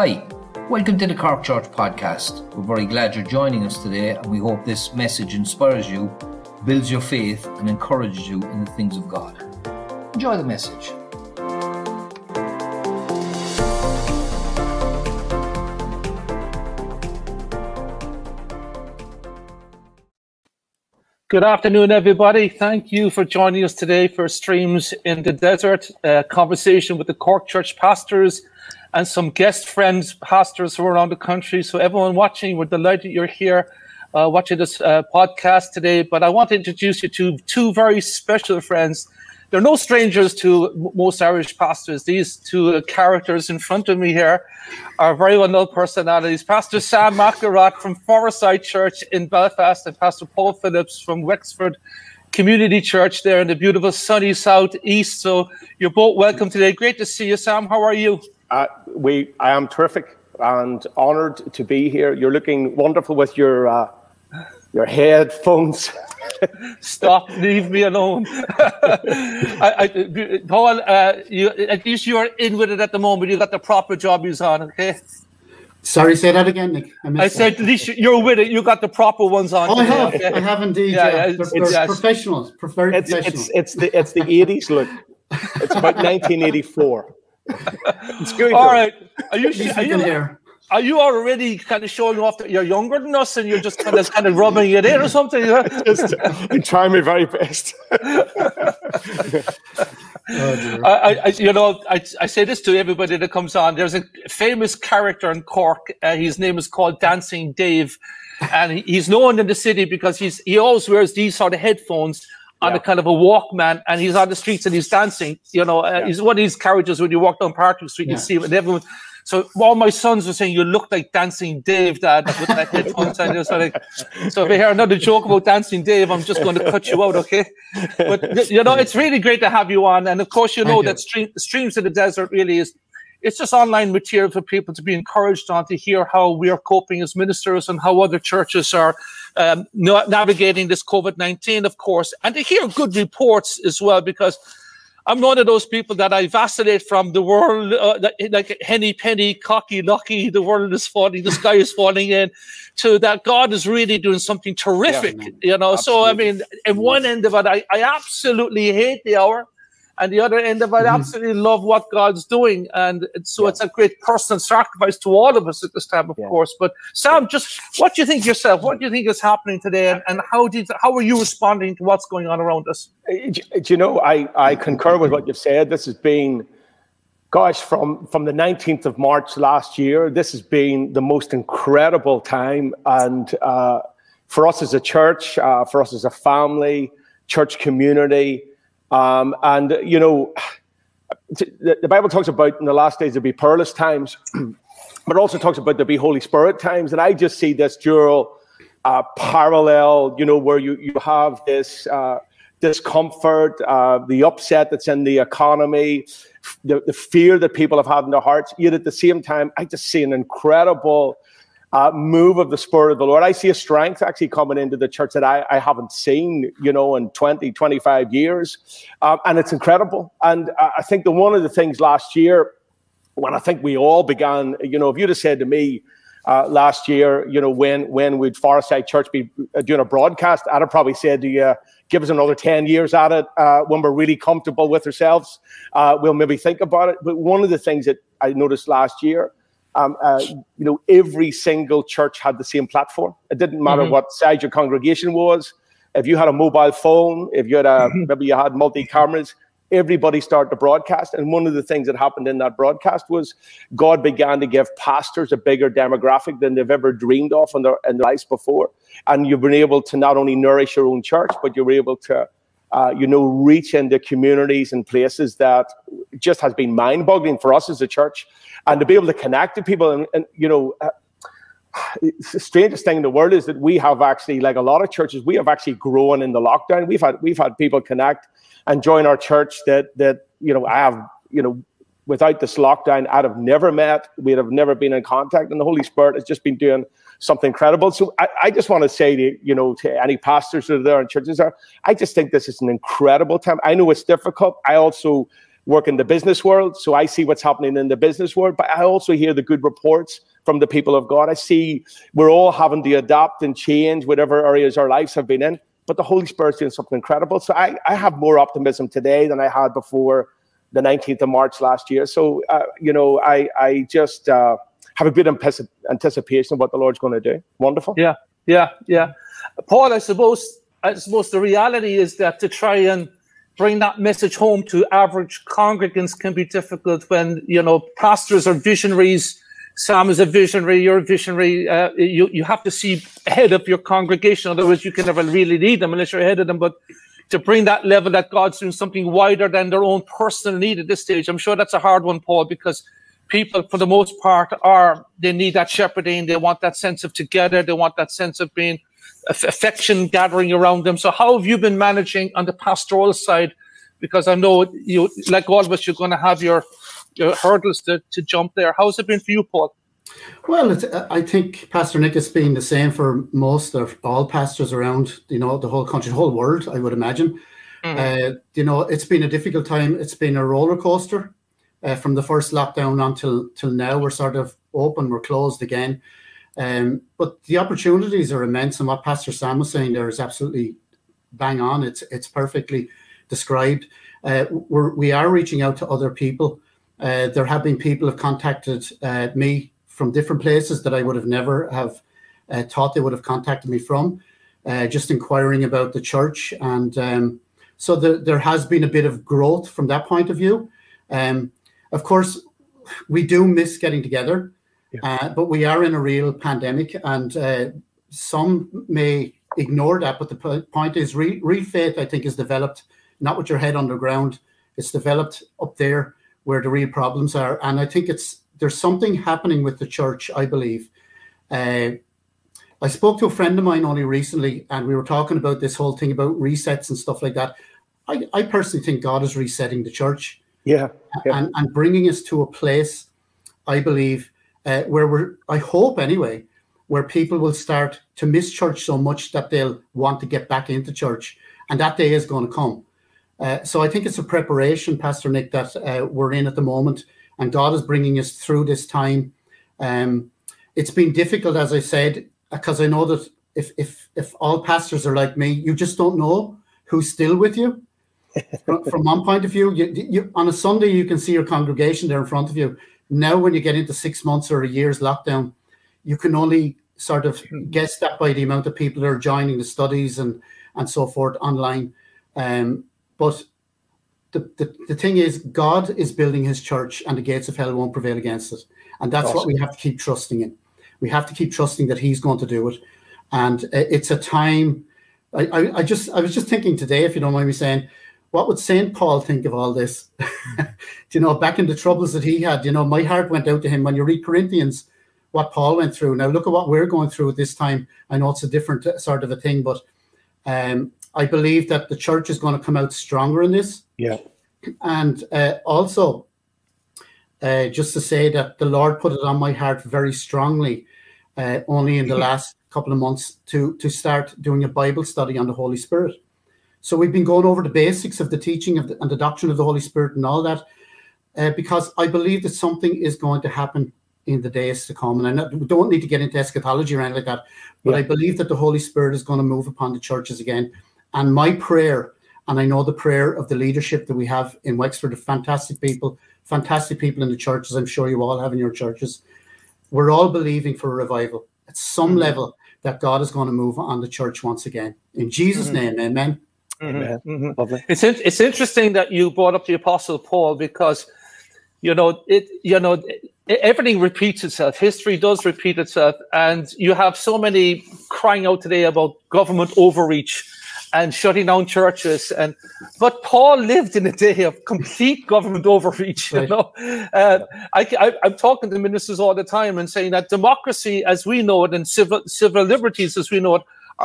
Hi, welcome to the Cork Church podcast. We're very glad you're joining us today, and we hope this message inspires you, builds your faith, and encourages you in the things of God. Enjoy the message. Good afternoon, everybody. Thank you for joining us today for Streams in the Desert, a conversation with the Cork Church pastors and some guest friends, pastors from around the country. So, everyone watching, we're delighted you're here uh, watching this uh, podcast today. But I want to introduce you to two very special friends. They're no strangers to most Irish pastors. These two characters in front of me here are very well known personalities. Pastor Sam McElrath from Forestside Church in Belfast and Pastor Paul Phillips from Wexford Community Church there in the beautiful sunny southeast. So you're both welcome today. Great to see you, Sam. How are you? Uh, we, I am terrific and honoured to be here. You're looking wonderful with your uh, your headphones. Stop! Leave me alone. I, I, Paul, uh, you, at least you are in with it at the moment. You've got the proper jobbies on, okay? Sorry, say that again, Nick. I, I said, at least you're with it. You got the proper ones on. Oh, I have. Okay? I have indeed. Yeah, yeah. They're, they're professionals. Very it's, professional. It's, it's the it's the 80s look. It's about 1984. it's good. All right. Are you, are you, here? are you already kind of showing off that you're younger than us and you're just kind of kind of rubbing it in or something? just, I'm trying my very best. oh, I, I, you know, I, I say this to everybody that comes on. There's a famous character in Cork. Uh, his name is called Dancing Dave, and he's known in the city because he's he always wears these sort of headphones on yeah. a kind of a Walkman, and he's on the streets and he's dancing. You know, uh, yeah. he's one of these characters when you walk down Park Street, yeah. you see him, and everyone. So all my sons were saying, "You look like Dancing Dave, Dad," with that headphones. and so, like, so if you hear another joke about Dancing Dave, I'm just going to cut you out, okay? But you know, it's really great to have you on, and of course, you know that stream, streams in the desert really is it's just online material for people to be encouraged on to hear how we are coping as ministers and how other churches are um, navigating this COVID 19, of course, and to hear good reports as well, because I'm one of those people that I vacillate from the world, uh, like henny penny, cocky lucky, the world is falling, the sky is falling in, to that God is really doing something terrific, yeah, you know. Absolutely. So, I mean, at one end of it, I, I absolutely hate the hour and the other end of it, I mm-hmm. absolutely love what God's doing. And so yeah. it's a great personal sacrifice to all of us at this time, of yeah. course. But Sam, just what do you think yourself? What do you think is happening today? And, and how did how are you responding to what's going on around us? Uh, do you know, I, I concur with what you've said. This has been gosh, from, from the 19th of March last year, this has been the most incredible time. And uh, for us as a church, uh, for us as a family, church community, um, and, you know, the, the, Bible talks about in the last days there'll be perilous times, but also talks about there'll be Holy Spirit times. And I just see this dual uh, parallel, you know, where you, you have this uh, discomfort, uh, the upset that's in the economy, the, the fear that people have had in their hearts. Yet at the same time, I just see an incredible uh, move of the Spirit of the Lord. I see a strength actually coming into the church that I, I haven't seen, you know, in 20, 25 years. Um, and it's incredible. And I think that one of the things last year, when I think we all began, you know, if you'd have said to me, uh, last year, you know, when when would Forestside Church be uh, doing a broadcast? I'd have probably said to you, give us another 10 years at it uh, when we're really comfortable with ourselves. Uh, we'll maybe think about it. But one of the things that I noticed last year um, uh, you know, every single church had the same platform. It didn't matter mm-hmm. what size your congregation was. If you had a mobile phone, if you had a, mm-hmm. maybe you had multi cameras, everybody started to broadcast. And one of the things that happened in that broadcast was God began to give pastors a bigger demographic than they've ever dreamed of in their, in their lives before. And you've been able to not only nourish your own church, but you're able to uh, you know, reach into communities and places that just has been mind boggling for us as a church. And to be able to connect to people and, and you know, uh, the strangest thing in the world is that we have actually, like a lot of churches, we have actually grown in the lockdown. We've had we've had people connect and join our church that that you know I have you know without this lockdown I'd have never met. We'd have never been in contact, and the Holy Spirit has just been doing something incredible. So I, I just want to say to you know to any pastors that are there and churches are, I just think this is an incredible time. I know it's difficult. I also work in the business world, so I see what's happening in the business world, but I also hear the good reports from the people of God. I see we're all having to adapt and change whatever areas our lives have been in, but the Holy Spirit's doing something incredible. So I, I have more optimism today than I had before the 19th of March last year. So, uh, you know, I, I just uh, have a good anticipation of what the Lord's going to do. Wonderful. Yeah, yeah, yeah. Paul, I suppose, I suppose the reality is that to try and bring that message home to average congregants can be difficult when you know pastors are visionaries sam is a visionary you're a visionary uh, you, you have to see ahead of your congregation otherwise you can never really lead them unless you're ahead of them but to bring that level that god's doing something wider than their own personal need at this stage i'm sure that's a hard one paul because people for the most part are they need that shepherding they want that sense of together they want that sense of being affection gathering around them. So how have you been managing on the pastoral side? Because I know you, like all of us, you're going to have your your hurdles to, to jump there. How's it been for you, Paul? Well, I think Pastor Nick has been the same for most of all pastors around, you know, the whole country, the whole world, I would imagine. Mm-hmm. Uh, you know, it's been a difficult time. It's been a roller coaster uh, from the first lockdown until till now. We're sort of open, we're closed again. Um, but the opportunities are immense, and what Pastor Sam was saying there is absolutely bang on. It's it's perfectly described. Uh, we're, we are reaching out to other people. Uh, there have been people have contacted uh, me from different places that I would have never have uh, thought they would have contacted me from, uh, just inquiring about the church. And um, so the, there has been a bit of growth from that point of view. Um, of course, we do miss getting together. Yeah. Uh, but we are in a real pandemic, and uh, some may ignore that. But the point is, re- real faith, I think, is developed not with your head underground. It's developed up there where the real problems are, and I think it's there's something happening with the church. I believe. Uh, I spoke to a friend of mine only recently, and we were talking about this whole thing about resets and stuff like that. I, I personally think God is resetting the church. Yeah. yeah. And, and bringing us to a place, I believe, uh, where we're, I hope anyway, where people will start to miss church so much that they'll want to get back into church. And that day is going to come. Uh, so I think it's a preparation, Pastor Nick, that uh, we're in at the moment. And God is bringing us through this time. Um, it's been difficult, as I said, because I know that if, if, if all pastors are like me, you just don't know who's still with you. From, from one point of view, you, you, on a Sunday, you can see your congregation there in front of you now, when you get into six months or a year's lockdown, you can only sort of guess that by the amount of people that are joining the studies and and so forth online. Um, but the, the, the thing is, God is building his church and the gates of hell won't prevail against it. And that's awesome. what we have to keep trusting in. We have to keep trusting that he's going to do it. And it's a time, I, I, I just, I was just thinking today, if you don't mind me saying, what would St. Paul think of all this? you know, back in the troubles that he had, you know, my heart went out to him when you read Corinthians, what Paul went through. Now, look at what we're going through at this time. I know it's a different uh, sort of a thing, but um, I believe that the church is going to come out stronger in this. Yeah. And uh, also, uh, just to say that the Lord put it on my heart very strongly uh, only in the last couple of months to to start doing a Bible study on the Holy Spirit. So we've been going over the basics of the teaching of the, and the doctrine of the Holy Spirit and all that, uh, because I believe that something is going to happen in the days to come. And I don't need to get into eschatology or anything like that, but yeah. I believe that the Holy Spirit is going to move upon the churches again. And my prayer, and I know the prayer of the leadership that we have in Wexford, of fantastic people, fantastic people in the churches. I'm sure you all have in your churches. We're all believing for a revival at some mm-hmm. level that God is going to move on the church once again. In Jesus' mm-hmm. name, amen. Mm-hmm. Mm-hmm. It's in, it's interesting that you brought up the Apostle Paul because you know it you know it, everything repeats itself. History does repeat itself, and you have so many crying out today about government overreach and shutting down churches. And but Paul lived in a day of complete government overreach. You know, uh, I, am talking to ministers all the time and saying that democracy, as we know it, and civil civil liberties, as we know it,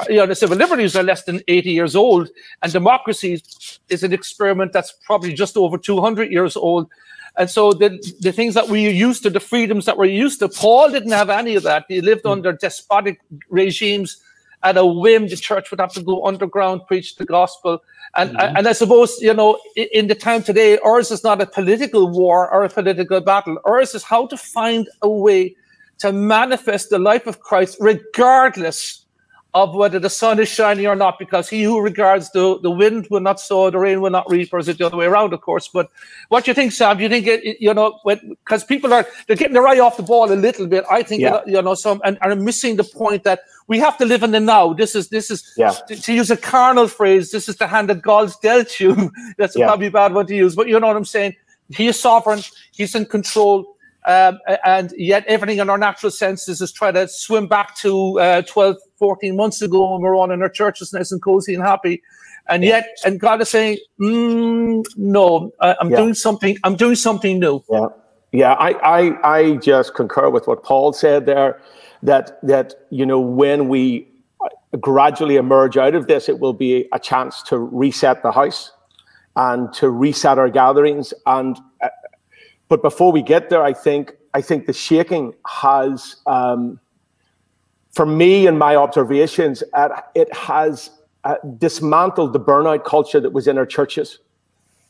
you know, the civil liberties are less than 80 years old, and democracy is an experiment that's probably just over 200 years old. And so the, the things that we used to, the freedoms that we're used to, Paul didn't have any of that. He lived mm. under despotic regimes. At a whim, the church would have to go underground, preach the gospel. And, mm-hmm. and I suppose, you know, in the time today, ours is not a political war or a political battle. Ours is how to find a way to manifest the life of Christ, regardless of whether the sun is shining or not, because he who regards the, the wind will not sow, the rain will not reap, or is it the other way around, of course. But what do you think, Sam? Do you think it, you know, because people are they're getting their eye off the ball a little bit. I think yeah. you know some and are missing the point that we have to live in the now. This is this is yeah. to, to, use a carnal phrase. This is the hand that God's dealt you. That's yeah. probably a bad one to use, but you know what I'm saying. He is sovereign. He's in control. Um, and yet everything in our natural senses is trying to swim back to uh, 12, 14 months ago when we are all in our churches nice and cozy and happy. And yet, and God is saying, mm, no, I'm yeah. doing something, I'm doing something new. Yeah. Yeah, I, I, I just concur with what Paul said there, that, that, you know, when we gradually emerge out of this, it will be a chance to reset the house and to reset our gatherings and but before we get there, I think I think the shaking has, um, for me and my observations, it has uh, dismantled the burnout culture that was in our churches.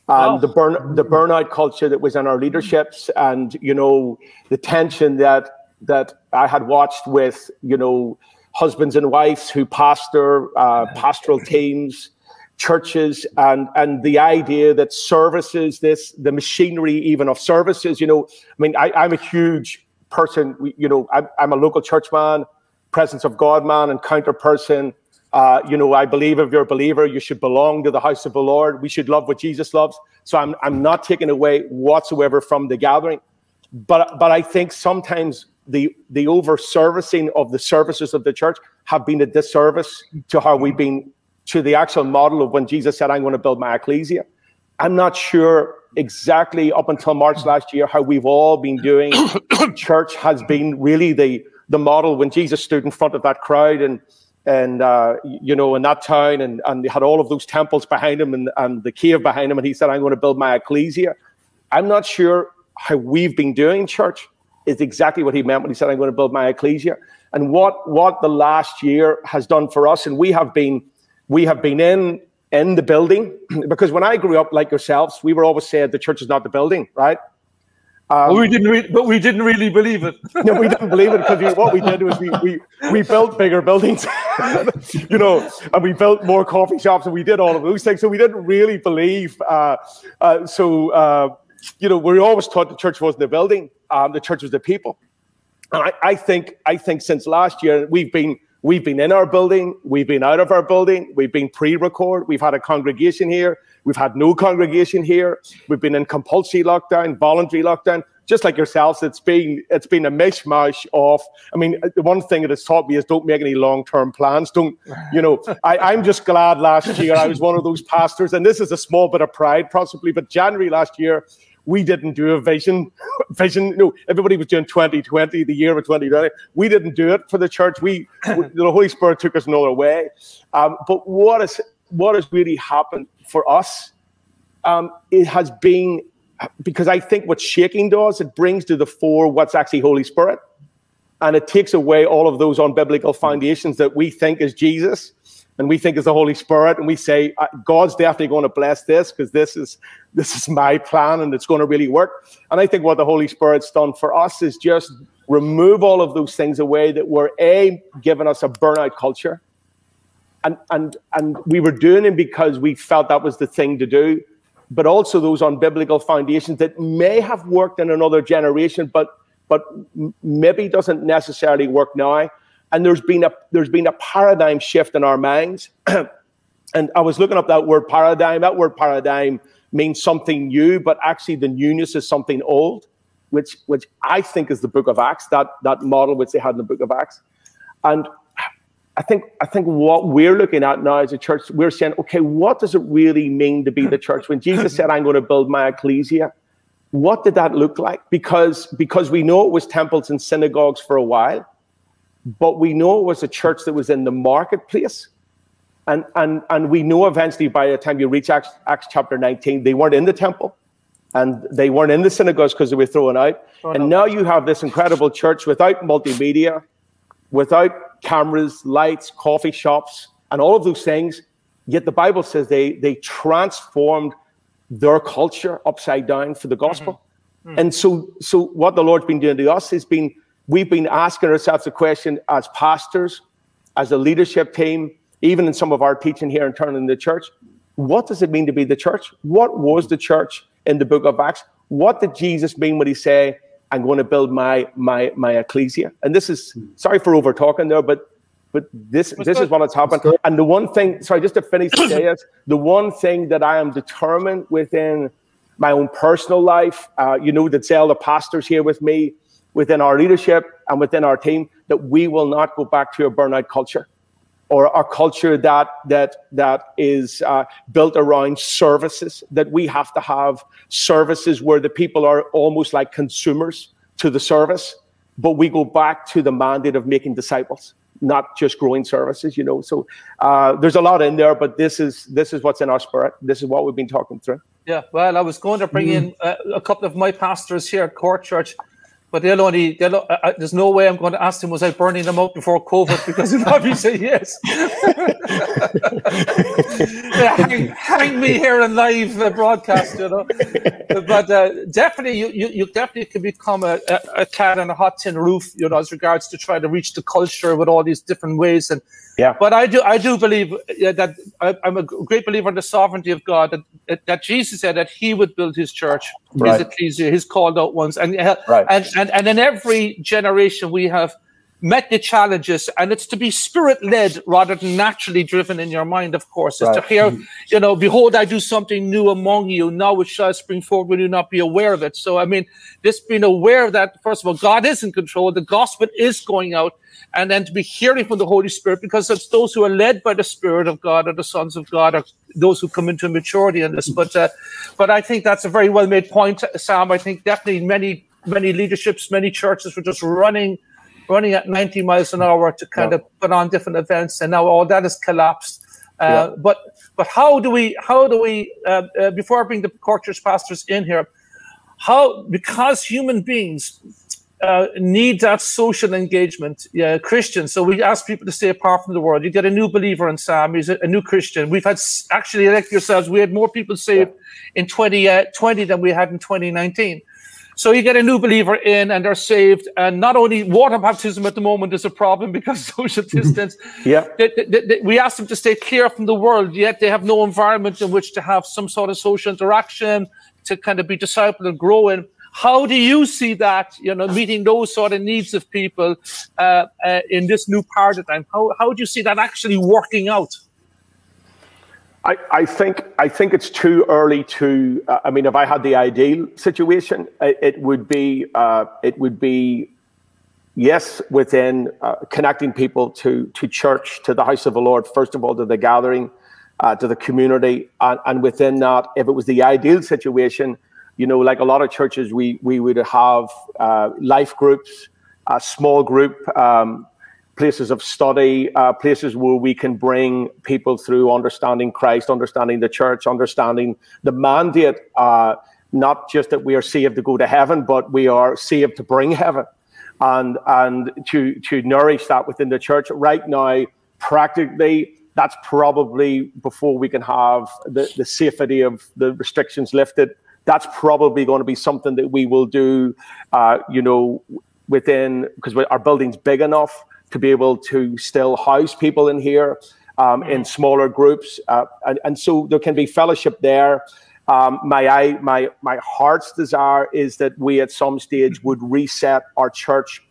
And oh. the burn the burnout culture that was in our leaderships, and you know the tension that that I had watched with you know husbands and wives who pastor uh, pastoral teams, churches and and the idea that services this the machinery even of services you know i mean I, i'm a huge person you know I'm, I'm a local church man presence of god man encounter person. Uh, you know i believe if you're a believer you should belong to the house of the lord. We should love what jesus loves. So i'm, I'm not taking away whatsoever from the gathering. But but i think sometimes the the over servicing of the services of the church have been a disservice to how we've been to the actual model of when Jesus said, I'm going to build my ecclesia. I'm not sure exactly up until March last year how we've all been doing. Church has been really the, the model when Jesus stood in front of that crowd and and uh, you know in that town and, and they had all of those temples behind him and, and the cave behind him and he said i'm going to build my ecclesia i'm not sure how we've been doing church is exactly what he meant when he said i'm going to build my ecclesia and what what the last year has done for us and we have been we have been in in the building because when I grew up, like yourselves, we were always said the church is not the building, right? Um, well, we didn't, but we didn't really believe it. no, we didn't believe it because what we did was we we we built bigger buildings, you know, and we built more coffee shops, and we did all of those things. So we didn't really believe. Uh, uh, so uh, you know, we always thought the church wasn't the building; um, the church was the people. And I, I think I think since last year we've been We've been in our building, we've been out of our building, we've been pre record, we've had a congregation here, we've had no congregation here, we've been in compulsory lockdown, voluntary lockdown. Just like yourselves, it's been it's been a mishmash of. I mean, the one thing it has taught me is don't make any long term plans. Don't you know? I, I'm just glad last year I was one of those pastors, and this is a small bit of pride possibly, but January last year we didn't do a vision. Vision, no, everybody was doing 2020, the year of 2020. We didn't do it for the church. We, the Holy Spirit took us another way. Um, but what is what has really happened for us? Um, it has been because I think what shaking does, it brings to the fore what's actually Holy Spirit, and it takes away all of those unbiblical foundations that we think is Jesus and we think it's the Holy Spirit, and we say uh, God's definitely going to bless this because this is this is my plan and it's going to really work. And I think what the Holy Spirit's done for us is just remove all of those things away that were a giving us a burnout culture, and and and we were doing it because we felt that was the thing to do, but also those unbiblical foundations that may have worked in another generation, but but maybe doesn't necessarily work now and there's been a there's been a paradigm shift in our minds. and I was looking up that word paradigm. That word paradigm means something new, but actually the newness is something old, which which I think is the Book of Acts. That that model which they had in the Book of Acts, and I think I think what we're looking at now as a church, we're saying, okay, what does it really mean to be the church? When Jesus said, "I'm going to build my ecclesia," what did that look like? Because because we know it was temples and synagogues for a while, but we know it was a church that was in the marketplace. And, and, and we know eventually by the time you reach Acts, Acts chapter 19, they weren't in the temple and they weren't in the synagogues because they were thrown out. Oh, and no. now you have this incredible church without multimedia, without cameras, lights, coffee shops, and all of those things. Yet the Bible says they they transformed their culture upside down for the gospel. Mm-hmm. Mm-hmm. And so so what the Lord's been doing to us has been we've been asking ourselves the question as pastors, as a leadership team, even in some of our teaching here and turning the church, what does it mean to be the church? What was the church in the book of Acts? What did Jesus mean when he said, I'm going to build my my my ecclesia? And this is sorry for over talking there, but but this this good. is what has happened. And the one thing, sorry, just to finish today is the one thing that I am determined within my own personal life, uh, you know, that the pastors here with me, within our leadership and within our team, that we will not go back to a burnout culture or a culture that that that is uh, built around services that we have to have services where the people are almost like consumers to the service but we go back to the mandate of making disciples not just growing services you know? So uh, there's a lot in there but this is this is what's in our spirit. This is what we've been talking through. Yeah well i was going to bring mm. in uh, a couple of my pastors here at Cork Church but they'll only, they'll, there's no way I'm going to ask them, was I burning them out before COVID? Because he'll probably say yes. hang, hang, me here in live uh, broadcast, you know. But uh, definitely, you, you, you, definitely can become a, a, a, cat on a hot tin roof, you know, as regards to try to reach the culture with all these different ways. And yeah. But I do, I do believe that I, am a great believer in the sovereignty of God. That, that Jesus said that He would build His church, right. His ecclesia, His called out ones, and uh, right. and and and in every generation we have met the challenges and it's to be spirit led rather than naturally driven in your mind of course. It's right. to hear mm-hmm. you know behold i do something new among you. Now it shall spring forward will you not be aware of it? So i mean this being aware that first of all god is in control. The gospel is going out and then to be hearing from the Holy Spirit, because it's those who are led by the Spirit of God or the sons of God or those who come into maturity in this. But uh, but I think that's a very well made point, Sam. I think definitely many many leaderships, many churches were just running running at 90 miles an hour to kind yeah. of put on different events, and now all that has collapsed. Uh, yeah. But but how do we how do we uh, uh, before I bring the Cork Church pastors in here, how because human beings uh, need that social engagement. Yeah, Christians. So we ask people to stay apart from the world. You get a new believer in Sam. He's a, a new Christian. We've had actually elect yourselves. We had more people saved in 2020 uh, than we had in 2019. So you get a new believer in and they're saved. And not only water baptism at the moment is a problem because social distance. yeah. They, they, they, we ask them to stay clear from the world, yet they have no environment in which to have some sort of social interaction, to kind of be discipled and grow in. How do you see that, you know, meeting those sort of needs of people uh, uh, in this new paradigm? How, how do you see that actually working out? I, I think I think it's too early to. Uh, I mean, if I had the ideal situation, it, it would be uh, it would be yes within uh, connecting people to to church, to the house of the Lord. First of all, to the gathering, uh, to the community, and, and within that, if it was the ideal situation, you know, like a lot of churches, we we would have uh, life groups, a small group, um, places of study, uh, places where we can bring people through understanding Christ, understanding the church, understanding the mandate. Uh, not just that we are saved to go to heaven, but we are saved to bring heaven, and and to to nourish that within the church. Right now, practically, that's probably before we can have the, the safety of the restrictions lifted that's probably going to be something that we will do, uh, you know, within because our building's big enough to be able to still house people in here um, in mm. smaller groups, uh, and, and so there can be fellowship there. Um, my I, my my heart's desire is that we at some stage would reset our church.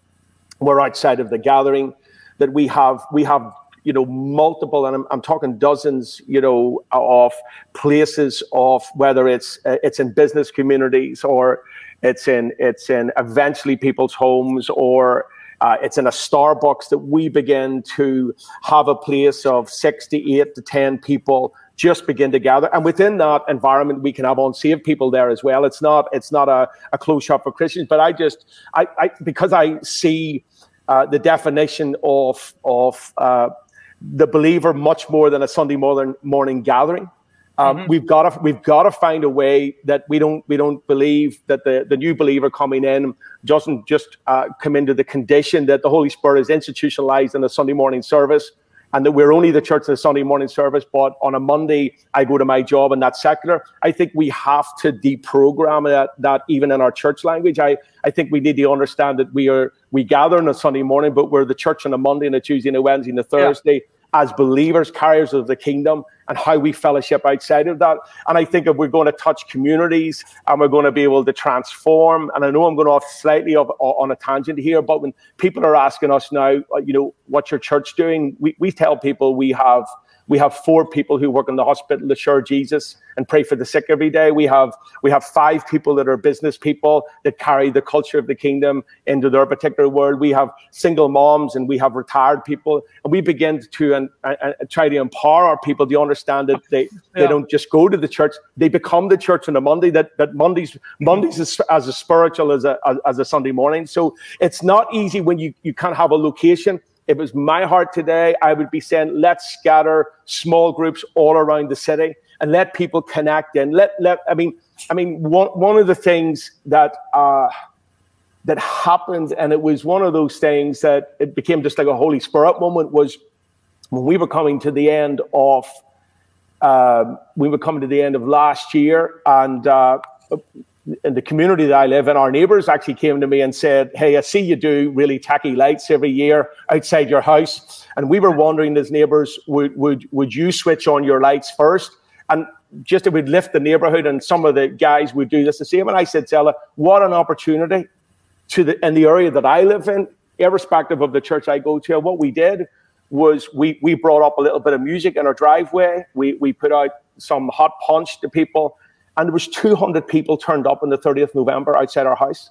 We're outside of the gathering, that we have we have you know, multiple, and I'm, I'm talking dozens, you know, of places of whether it's uh, it's in business communities or it's in it's in eventually people's homes or uh, it's in a Starbucks that we begin to have a place of six to eight to ten people just begin to gather. And within that environment, we can have unsaved people there as well. It's not it's not a, a closed shop for Christians, but I just I, I because I see uh, the definition of of uh, the believer much more than a Sunday morning morning gathering. Um, mm-hmm. We've got to we've got to find a way that we don't we don't believe that the, the new believer coming in doesn't just uh, come into the condition that the Holy Spirit is institutionalized in a Sunday morning service. and that we're only the church of the Sunday morning service, but on a Monday I go to my job and that's secular. I think we have to deprogram that, that even in our church language. I, I think we need to understand that we are we gather on a Sunday morning, but we're the church on a Monday and a Tuesday and a Wednesday and a Thursday. Yeah as believers, carriers of the kingdom, and how we fellowship outside of that. And I think if we're going to touch communities and we're going to be able to transform, and I know I'm going off slightly of, on a tangent here, but when people are asking us now, uh, you know, what's your church doing? We, we tell people we have we have four people who work in the hospital to share Jesus and pray for the sick every day. We have we have five people that are business people that carry the culture of the kingdom into their particular world. We have single moms and we have retired people, and we begin to and, and try to empower our people to understand that they, yeah. they don't just go to the church; they become the church on a Monday. That that Mondays Mondays is as a spiritual as a as a Sunday morning. So it's not easy when you you can't have a location it was my heart today, I would be saying, let's scatter small groups all around the city and let people connect. And let let I mean, I mean, one one of the things that uh, that happened, and it was one of those things that it became just like a Holy Spirit moment was when we were coming to the end of uh, we were coming to the end of last year, and uh, in the community that I live in, our neighbours actually came to me and said, Hey, I see you do really tacky lights every year outside your house. And we were wondering as neighbours, would, would, would you switch on your lights first? And just it would lift the neighbourhood and some of the guys would do this the same. And I said, Stella, what an opportunity to the in the area that I live in, irrespective of the church I go to. What we did was we we brought up a little bit of music in our driveway. We we put out some hot punch to people and there was 200 people turned up on the 30th November outside our house.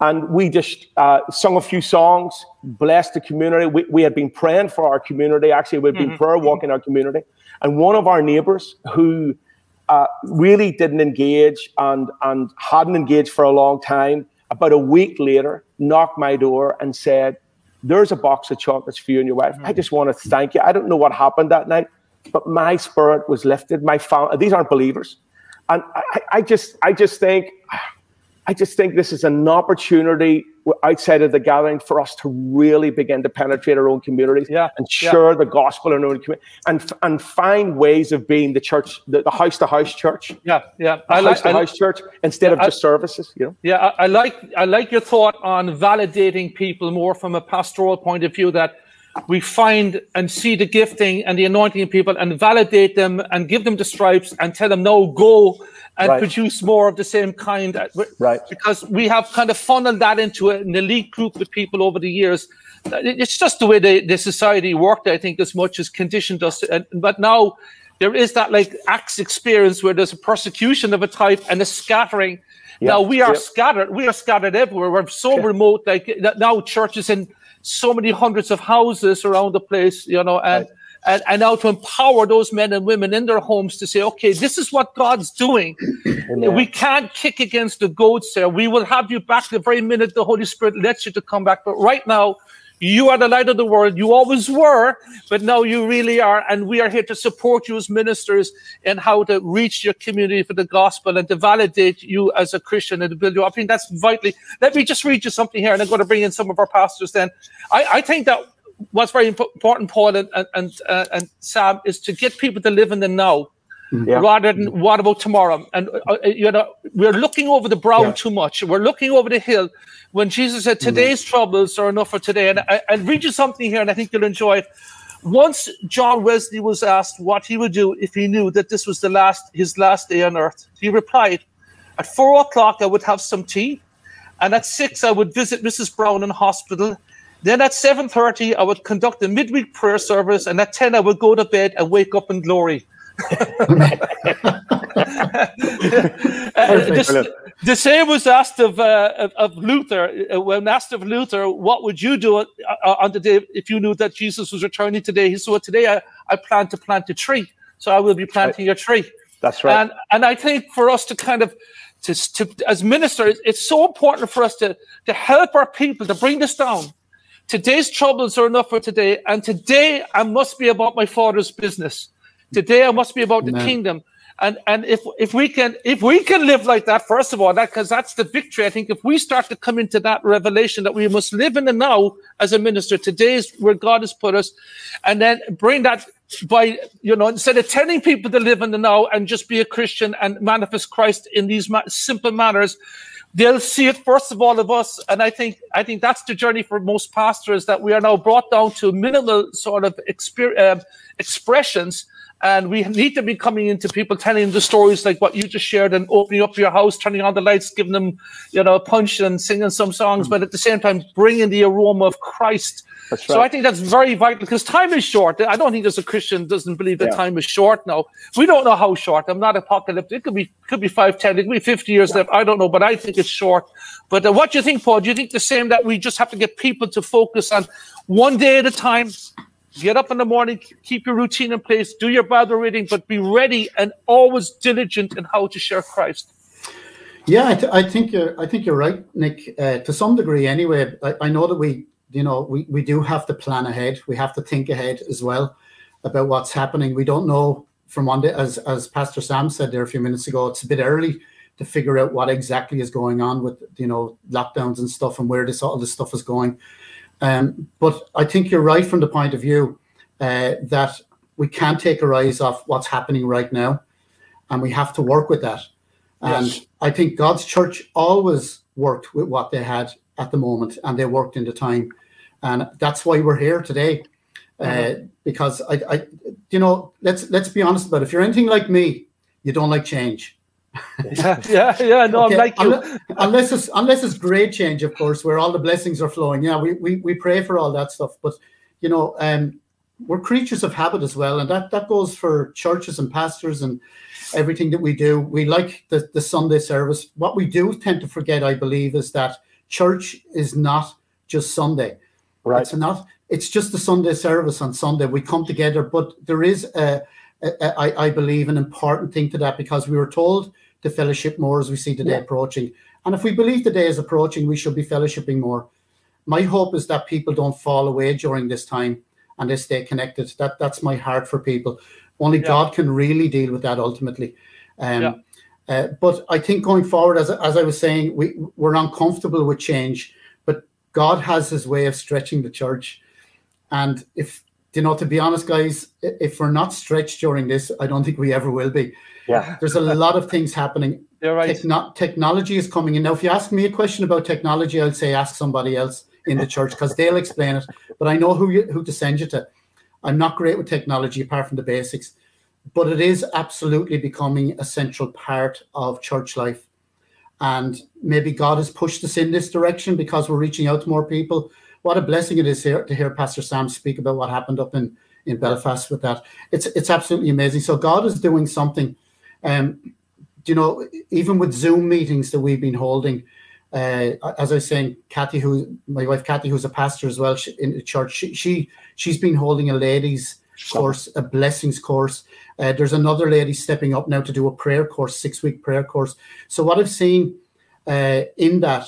And we just uh, sung a few songs, blessed the community. We, we had been praying for our community. Actually, we'd been mm-hmm. prayer walking our community. And one of our neighbors who uh, really didn't engage and, and hadn't engaged for a long time, about a week later, knocked my door and said, There's a box of chocolates for you and your wife. Mm-hmm. I just want to thank you. I don't know what happened that night, but my spirit was lifted. My fam- these aren't believers. And I, I just, I just think, I just think this is an opportunity outside of the gathering for us to really begin to penetrate our own communities yeah, and share yeah. the gospel in our own community and and find ways of being the church, the, house to house church. Yeah, yeah, I house to house church instead yeah, of just I, services. You know. Yeah, I, I like I like your thought on validating people more from a pastoral point of view that we find and see the gifting and the anointing in people and validate them and give them the stripes and tell them, no, go and right. produce more of the same kind. Uh, right. Because we have kind of funneled that into an elite group of people over the years. Uh, it's just the way the, the society worked, I think, as much as conditioned us. And, but now there is that like Acts experience where there's a persecution of a type and a scattering. Yeah. Now we are yeah. scattered. We are scattered everywhere. We're so yeah. remote. Like now, churches in so many hundreds of houses around the place, you know, and, right. and, and now to empower those men and women in their homes to say, okay, this is what God's doing. We can't kick against the goats there. We will have you back the very minute the Holy Spirit lets you to come back. But right now, you are the light of the world. You always were, but now you really are. And we are here to support you as ministers in how to reach your community for the gospel and to validate you as a Christian and to build you up. I think that's vitally. Let me just read you something here, and I'm going to bring in some of our pastors then. I, I think that what's very important, Paul and, and, uh, and Sam, is to get people to live in the now yeah. rather than what about tomorrow? And uh, uh, you know, we're looking over the brow yeah. too much. We're looking over the hill. When Jesus said, mm-hmm. "Today's mm. troubles are enough for today," and I, will read you something here, and I think you'll enjoy it. Once John Wesley was asked what he would do if he knew that this was the last his last day on earth, he replied, "At four o'clock, I would have some tea, and at six, I would visit Mrs. Brown in hospital." Then at 7.30, I would conduct a midweek prayer service, and at 10, I would go to bed and wake up in glory the, the, same was asked of, uh, of, of Luther. Uh, when asked of Luther, what would you do uh, uh, on the day if you knew that Jesus was returning today? He said, well, today I, I plan to plant a tree, so I will be planting right. a tree. That's right. And, and I think for us to kind of to, to, as ministers, it's so important for us to, to help our people to bring this down. Today's troubles are enough for today, and today I must be about my father's business. Today I must be about Amen. the kingdom. And and if if we can if we can live like that, first of all, that because that's the victory. I think if we start to come into that revelation that we must live in the now as a minister, today is where God has put us, and then bring that by you know instead of telling people to live in the now and just be a Christian and manifest Christ in these ma- simple manners, they'll see it first of all of us and i think i think that's the journey for most pastors that we are now brought down to minimal sort of exper- uh, expressions and we need to be coming into people telling the stories like what you just shared and opening up your house turning on the lights giving them you know a punch and singing some songs but at the same time bringing the aroma of christ Right. So I think that's very vital because time is short. I don't think there's a Christian doesn't believe that yeah. time is short now. We don't know how short. I'm not apocalyptic. It could be could be five, ten, it could be fifty years yeah. left. I don't know, but I think it's short. But uh, what do you think, Paul? Do you think the same that we just have to get people to focus on one day at a time? Get up in the morning, keep your routine in place, do your Bible reading, but be ready and always diligent in how to share Christ. Yeah, I, th- I think you're. I think you're right, Nick. Uh, to some degree, anyway. I, I know that we you know, we, we do have to plan ahead. We have to think ahead as well about what's happening. We don't know from one day, as as Pastor Sam said there a few minutes ago, it's a bit early to figure out what exactly is going on with you know lockdowns and stuff and where this all this stuff is going. Um, but I think you're right from the point of view uh, that we can't take our eyes off what's happening right now, and we have to work with that. Yes. And I think God's church always worked with what they had at the moment, and they worked in the time and that's why we're here today. Uh, mm-hmm. because I, I, you know, let's let's be honest about it. If you're anything like me, you don't like change. Yeah, yeah, yeah. No, okay. I'm like you. Unless, unless it's unless it's great change, of course, where all the blessings are flowing. Yeah, we we, we pray for all that stuff. But you know, um, we're creatures of habit as well, and that that goes for churches and pastors and everything that we do. We like the the Sunday service. What we do tend to forget, I believe, is that church is not just Sunday. Right. It's not. It's just the Sunday service on Sunday. We come together, but there is, a, a, a, I, I believe, an important thing to that because we were told to fellowship more as we see the day yeah. approaching. And if we believe the day is approaching, we should be fellowshipping more. My hope is that people don't fall away during this time and they stay connected. That that's my heart for people. Only yeah. God can really deal with that ultimately. Um, yeah. uh, but I think going forward, as, as I was saying, we, we're uncomfortable with change but God has his way of stretching the church. And if, you know, to be honest, guys, if we're not stretched during this, I don't think we ever will be. Yeah. There's a lot of things happening. You're right. Techno- technology is coming in. Now, if you ask me a question about technology, I'll say ask somebody else in the church because they'll explain it. But I know who you, who to send you to. I'm not great with technology apart from the basics, but it is absolutely becoming a central part of church life and maybe God has pushed us in this direction because we're reaching out to more people. What a blessing it is here to hear Pastor Sam speak about what happened up in, in Belfast with that. It's it's absolutely amazing. So God is doing something. Um, you know, even with Zoom meetings that we've been holding, uh, as I was saying, Kathy, who my wife Kathy, who's a pastor as well she, in the church, she, she she's been holding a ladies course, a blessings course. Uh, there's another lady stepping up now to do a prayer course, six week prayer course. So what I've seen uh, in that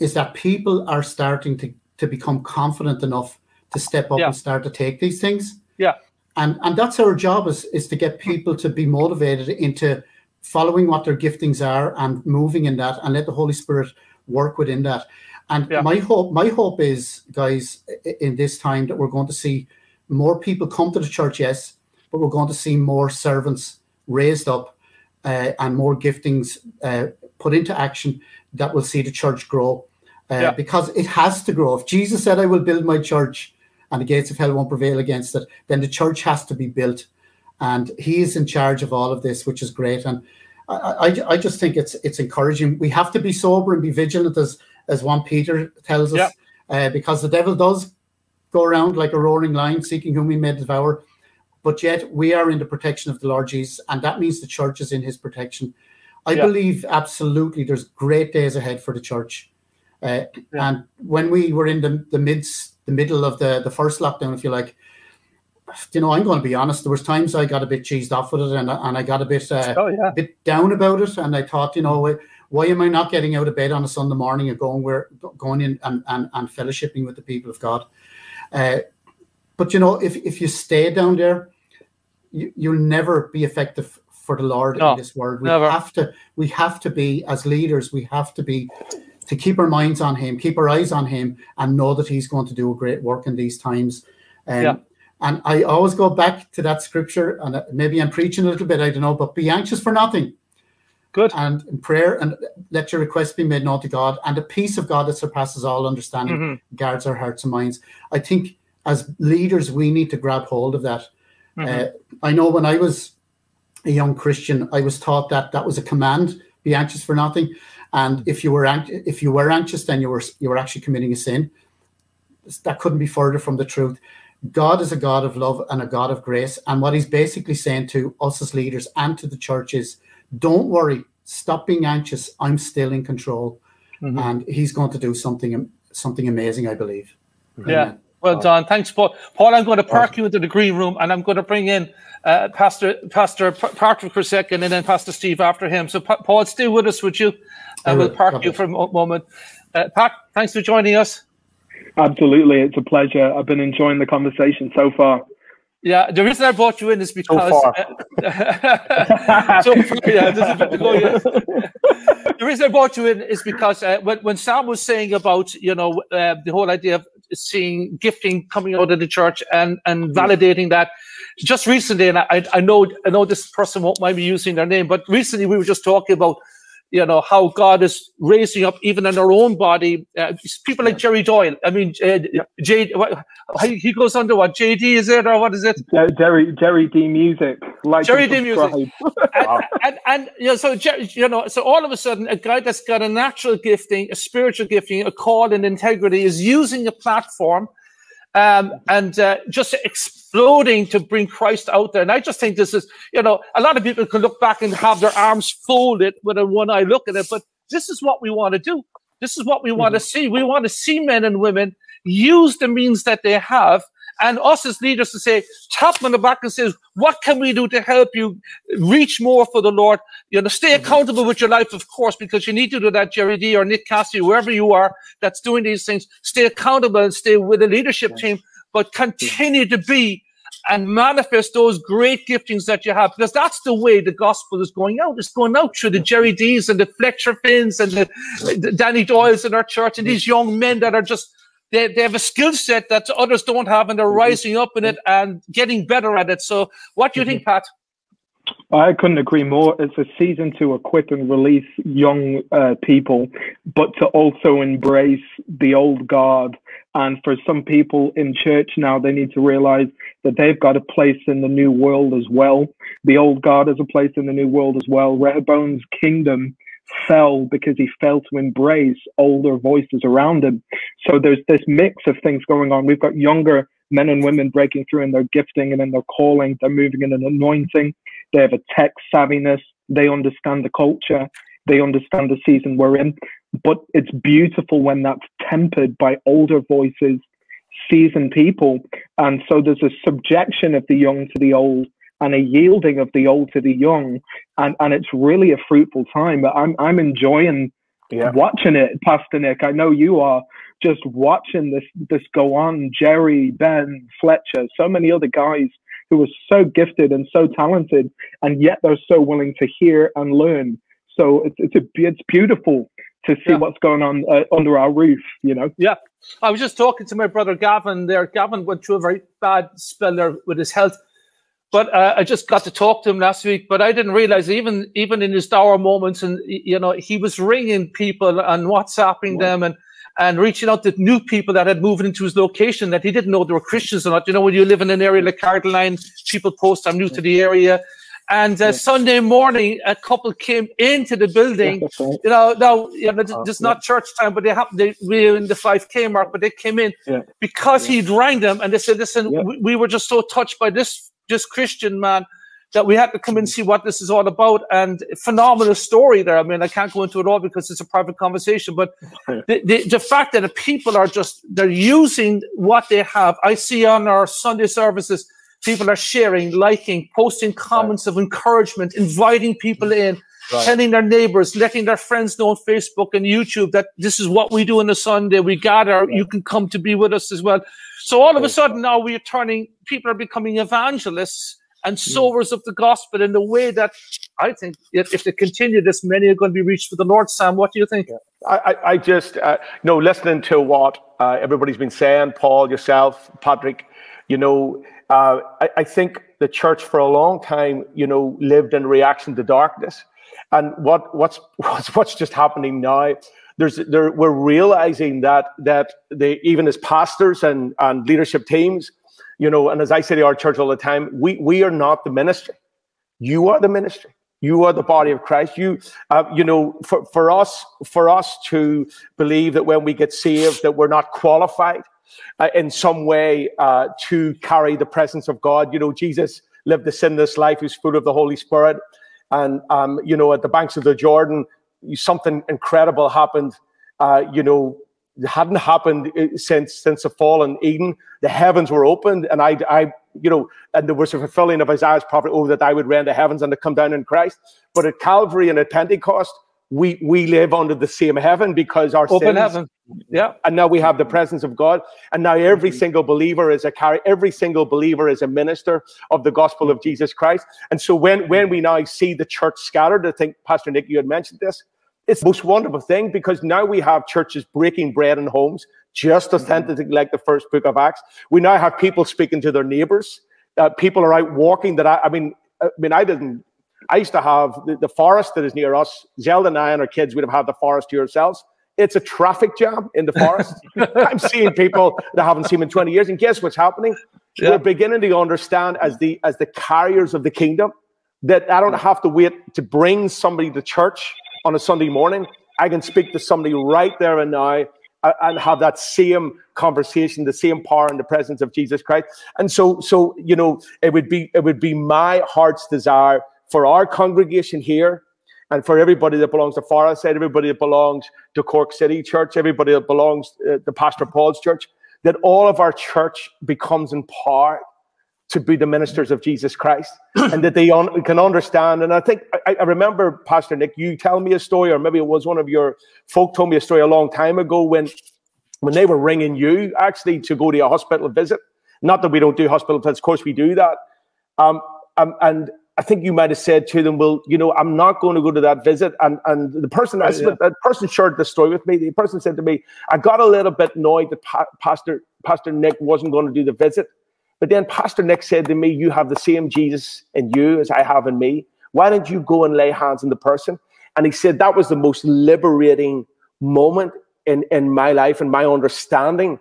is that people are starting to to become confident enough to step up yeah. and start to take these things. Yeah. And and that's our job is is to get people to be motivated into following what their giftings are and moving in that and let the Holy Spirit work within that. And yeah. my hope, my hope is, guys, in this time that we're going to see more people come to the church, yes, but we're going to see more servants raised up uh, and more giftings uh, put into action that will see the church grow. Uh, yeah. Because it has to grow. If Jesus said, I will build my church and the gates of hell won't prevail against it, then the church has to be built. And he is in charge of all of this, which is great. And I, I, I just think it's it's encouraging. We have to be sober and be vigilant, as as one Peter tells us, yeah. Uh, because the devil does go around like a roaring lion, seeking whom he may devour. But yet we are in the protection of the Lord Jesus, and that means the church is in his protection. I yeah. believe absolutely there's great days ahead for the church. Uh, yeah. And when we were in the, the midst, the middle of the, the first lockdown, if you like, you know, I'm going to be honest. There was times I got a bit cheesed off with it, and and I got a bit uh, oh, yeah. a bit down about it. And I thought, you know, why am I not getting out of bed on a Sunday morning and going where going in and, and, and fellowshipping with the people of God? Uh, but you know, if if you stay down there, you, you'll never be effective for the Lord no, in this world. We never. have to we have to be as leaders, we have to be to keep our minds on him, keep our eyes on him, and know that he's going to do a great work in these times. Um, yeah. And I always go back to that scripture, and uh, maybe I'm preaching a little bit, I don't know, but be anxious for nothing. Good. And in prayer, and let your requests be made known to God, and the peace of God that surpasses all understanding mm-hmm. guards our hearts and minds. I think as leaders, we need to grab hold of that. Mm-hmm. Uh, I know when I was a young Christian, I was taught that that was a command: be anxious for nothing. And if you were if you were anxious, then you were you were actually committing a sin. That couldn't be further from the truth. God is a God of love and a God of grace. And what he's basically saying to us as leaders and to the church is don't worry, stop being anxious. I'm still in control. Mm-hmm. And he's going to do something something amazing, I believe. Yeah. Amen. Well done. Thanks, Paul. Paul, I'm going to park you into the green room and I'm going to bring in uh, Pastor Pastor Patrick for a second and then Pastor Steve after him. So, Paul, stay with us, would you? And we'll park you for a moment. Uh, Pat, thanks for joining us. Absolutely. It's a pleasure. I've been enjoying the conversation so far. Yeah, the reason I brought you in is because so far. Uh, so yeah, this is to go, yeah. the reason I brought you in is because uh, when when Sam was saying about you know uh, the whole idea of seeing gifting coming out of the church and and mm-hmm. validating that, just recently, and I I know I know this person won't mind me using their name, but recently we were just talking about you know how God is raising up even in our own body uh, people like Jerry Doyle. I mean, uh, J, what, he goes under what JD is it or what is it? Jerry Jerry D Music, like Jerry D Music, and, and, and, you know so you know so all of a sudden a guy that's got a natural gifting, a spiritual gifting, a call and integrity is using a platform um, and uh, just exploding to bring Christ out there. And I just think this is, you know, a lot of people can look back and have their arms folded with a one eye look at it, but this is what we want to do. This is what we want to mm-hmm. see. We want to see men and women use the means that they have and us as leaders to say, tap them on the back and says, what can we do to help you reach more for the Lord? You know, stay accountable with your life, of course, because you need to do that, Jerry D or Nick Cassidy, whoever you are that's doing these things. Stay accountable and stay with the leadership team, but continue to be and manifest those great giftings that you have, because that's the way the gospel is going out. It's going out through the Jerry D's and the Fletcher Finns and the, uh, the Danny Doyles in our church and these young men that are just they, they have a skill set that others don't have and they're mm-hmm. rising up in it and getting better at it. So what do you think, mm-hmm. Pat? I couldn't agree more. It's a season to equip and release young uh, people, but to also embrace the old guard. And for some people in church now, they need to realize that they've got a place in the new world as well. The old guard has a place in the new world as well. Rehoboam's kingdom fell because he failed to embrace older voices around him. So there's this mix of things going on. We've got younger men and women breaking through in their gifting and in their calling. They're moving in an anointing. They have a tech savviness. They understand the culture. They understand the season we're in. But it's beautiful when that's tempered by older voices, seasoned people. And so there's a subjection of the young to the old and a yielding of the old to the young. And, and it's really a fruitful time. I'm, I'm enjoying yeah. watching it, Pastor Nick. I know you are just watching this, this go on. Jerry, Ben, Fletcher, so many other guys who are so gifted and so talented, and yet they're so willing to hear and learn. So it's, it's, a, it's beautiful to see yeah. what's going on uh, under our roof, you know? Yeah. I was just talking to my brother Gavin there. Gavin went through a very bad spell there with his health but uh, I just got to talk to him last week. But I didn't realize even even in his dour moments, and you know, he was ringing people and WhatsApping them and and reaching out to new people that had moved into his location that he didn't know they were Christians or not. You know, when you live in an area like Carrigaline, people post, "I'm new to the area." And uh, yeah. Sunday morning, a couple came into the building. Yeah, right. You know, now you know, it's not church time, but they happened. They were in the five K mark, but they came in because he'd rang them and they said, "Listen, we, we, were just so touched by this just Christian man that we had to come and see what this is all about. And phenomenal story there. I mean, I can't go into it all because it's a private conversation, but the, the, the, fact that the people are just, they're using what they have. I see on our Sunday services, people are sharing, liking, posting comments of encouragement, inviting people in. Right. telling their neighbors, letting their friends know on Facebook and YouTube that this is what we do on a Sunday. We gather, right. you can come to be with us as well. So all of a sudden now we're turning, people are becoming evangelists and sowers of the gospel in the way that I think if, if they continue this, many are going to be reached for the Lord. Sam, what do you think? I, I just, uh, know, listening to what uh, everybody's been saying, Paul, yourself, Patrick, you know, uh, I, I think the church for a long time, you know, lived in reaction to darkness. And what, what's, what's, what's just happening now, there's, there, we're realizing that, that they, even as pastors and, and leadership teams, you know, and as I say to our church all the time, we, we are not the ministry. You are the ministry. You are the body of Christ. You, uh, you know, for, for us, for us to believe that when we get saved, that we're not qualified uh, in some way uh, to carry the presence of God. You know, Jesus lived the sinless life, who's full of the Holy Spirit, and um, you know, at the banks of the Jordan, something incredible happened. Uh, you know, hadn't happened uh, since since the fall in Eden. The heavens were opened, and I, I, you know, and there was a fulfilling of Isaiah's prophet, oh, that I would rend the heavens and to come down in Christ. But at Calvary and at Pentecost, we we live under the same heaven because our open sins, heaven, yeah. And now we have the presence of God, and now every mm-hmm. single believer is a carry. Every single believer is a minister of the gospel of Jesus Christ. And so when when we now see the church scattered, I think Pastor Nick, you had mentioned this it's the most wonderful thing because now we have churches breaking bread in homes, just mm-hmm. authentic like the first book of Acts. We now have people speaking to their neighbors. Uh, people are out walking. That I, I mean, I mean, I didn't. I used to have the, the, forest that is near us. Zelda and I and our kids would have had the forest to ourselves. It's a traffic jam in the forest. I'm seeing people that I haven't seen in 20 years, and guess what's happening? Yeah. We're beginning to understand as the as the carriers of the kingdom that I don't have to wait to bring somebody to church on a Sunday morning. I can speak to somebody right there and now uh, and have that same conversation, the same power in the presence of Jesus Christ. And so, so you know, it would be it would be my heart's desire for our congregation here, and for everybody that belongs to Forest everybody that belongs to Cork City Church, everybody that belongs uh, to Pastor Paul's church, that all of our church becomes empowered to be the ministers of Jesus Christ and that they un- can understand. And I think I, I, remember, Pastor Nick, you tell me a story, or maybe it was one of your folk told me a story a long time ago when when they were ringing you actually to go to a hospital visit. Not that we don't do hospital visits, of course we do that. Um, um, and I think you might have said to them, "Well, you know, I'm not going to go to that visit." And and the person, yeah. that person shared the story with me. The person said to me, "I got a little bit annoyed that pa- Pastor Pastor Nick wasn't going to do the visit." But then Pastor Nick said to me, You have the same Jesus in you as I have in me. Why don't you go and lay hands on the person? And he said that was the most liberating moment in, in my life and my understanding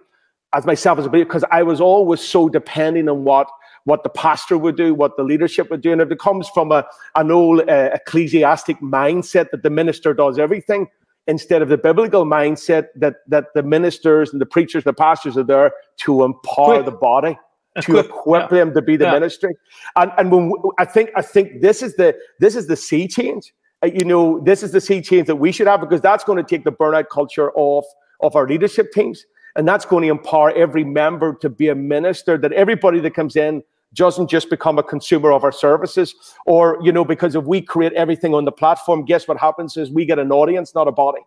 as myself as a believer, because I was always so depending on what what the pastor would do, what the leadership would do. And if it comes from a, an old uh, ecclesiastic mindset that the minister does everything, instead of the biblical mindset that, that the ministers and the preachers, the pastors are there to empower Quick. the body to equip yeah. them to be the yeah. ministry. And and when we, I think I think this is the this is the sea change. Uh, you know, this is the sea change that we should have because that's going to take the burnout culture off of our leadership teams, and that's going to empower every member to be a minister. That everybody that comes in doesn't just become a consumer of our services, or you know, because if we create everything on the platform, guess what happens is we get an audience, not a body.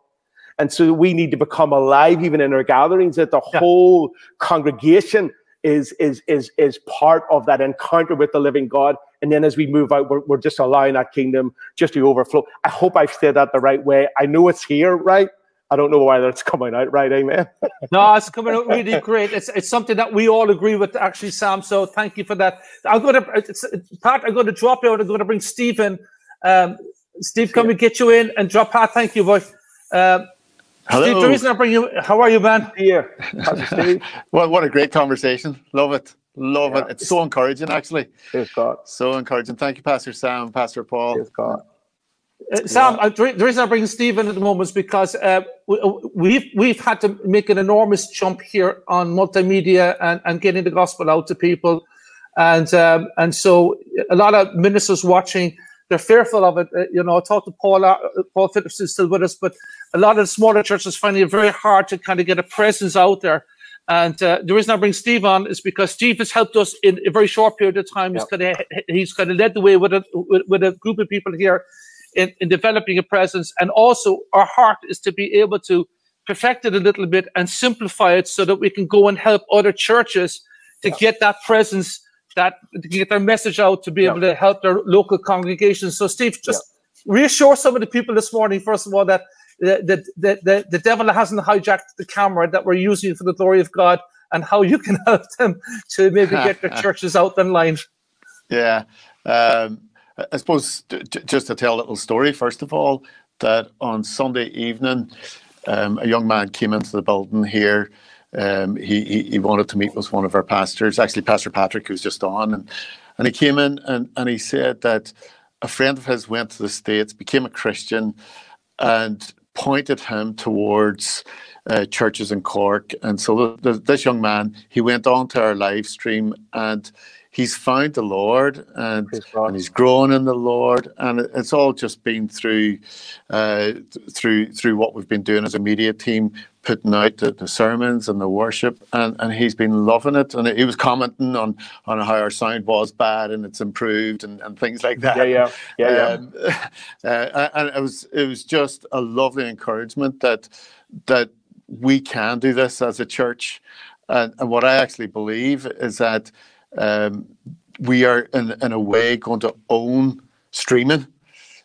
And so we need to become alive even in our gatherings, that the yeah. whole congregation is is is is part of that encounter with the living God. And then as we move out, we're, we're just allowing that kingdom just to overflow. I hope I've said that the right way. I know it's here, right? I don't know whether it's coming out right, amen. no, it's coming out really great. It's it's something that we all agree with, actually, Sam. So thank you for that. I'm going to, it's, Pat, I'm going to drop you out. I'm going to bring Stephen. Um, Steve, can we get you in and drop Pat? Thank you, boy. Um, Hello. Steve, the reason I bring you, how are you, man? Here. well, what a great conversation. Love it. Love yeah. it. It's so encouraging, actually. Yes, God. So encouraging. Thank you, Pastor Sam, Pastor Paul. Yes, God. Uh, Sam, yeah. uh, the reason I bring Stephen at the moment is because uh, we've we've had to make an enormous jump here on multimedia and, and getting the gospel out to people, and um, and so a lot of ministers watching they're fearful of it. Uh, you know, I talked to Paul, uh, Paul Phillips is still with us, but a lot of the smaller churches finding it very hard to kind of get a presence out there. And uh, the reason I bring Steve on is because Steve has helped us in a very short period of time. Yep. He's kind of he's kind of led the way with a with, with a group of people here in, in developing a presence. And also, our heart is to be able to perfect it a little bit and simplify it so that we can go and help other churches to yep. get that presence that to get their message out to be able to help their local congregations. So, Steve, just reassure some of the people this morning, first of all, that the, the, the, the devil hasn't hijacked the camera that we're using for the glory of God and how you can help them to maybe get their churches out in line. Yeah. Um, I suppose just to tell a little story, first of all, that on Sunday evening, um, a young man came into the building here. Um, he, he, he wanted to meet with one of our pastors, actually Pastor Patrick, who's just on, and and he came in and, and he said that a friend of his went to the States, became a Christian, and pointed him towards uh, churches in Cork. And so the, the, this young man, he went on to our live stream and he's found the Lord and, and he's grown in the Lord, and it's all just been through uh, through through what we've been doing as a media team, putting out the, the, sermons and the worship, and, and he's been loving it. And he was commenting on on how our sound was bad and it's improved and, and things like that. Yeah, yeah, yeah. Um, uh, and it was it was just a lovely encouragement that that we can do this as a church. And, and what I actually believe is that um, we are in, in a way going to own streaming.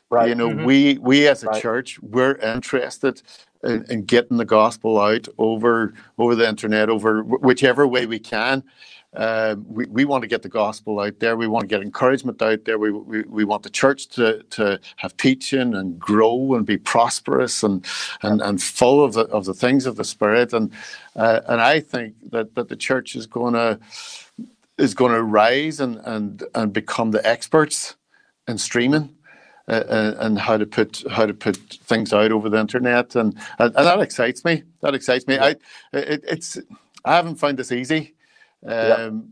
Right. You know, mm-hmm. we we as a right. church we're interested in, in, getting the gospel out over over the internet, over whichever way we can. Uh, we, we want to get the gospel out there. We want to get encouragement out there. We, we, we want the church to, to have teaching and grow and be prosperous and, and, and full of the, of the things of the Spirit. And, uh, and I think that, that the church is going to is going to rise and, and, and become the experts in streaming. Uh, uh, and how to put how to put things out over the internet, and and, and that excites me. That excites me. I it, it's I haven't found this easy. Um,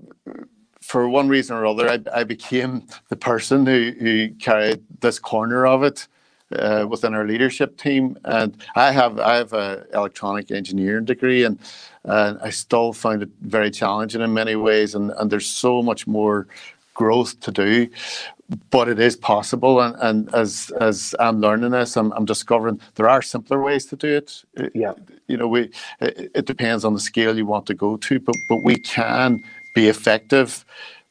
For one reason or other, I, I became the person who, who carried this corner of it uh, within our leadership team. And I have I have an electronic engineering degree, and and I still find it very challenging in many ways. And and there's so much more growth to do, but it is possible. And, and as as I'm learning this, I'm, I'm discovering there are simpler ways to do it. Yeah, you know, we it, it depends on the scale you want to go to, but but we can be effective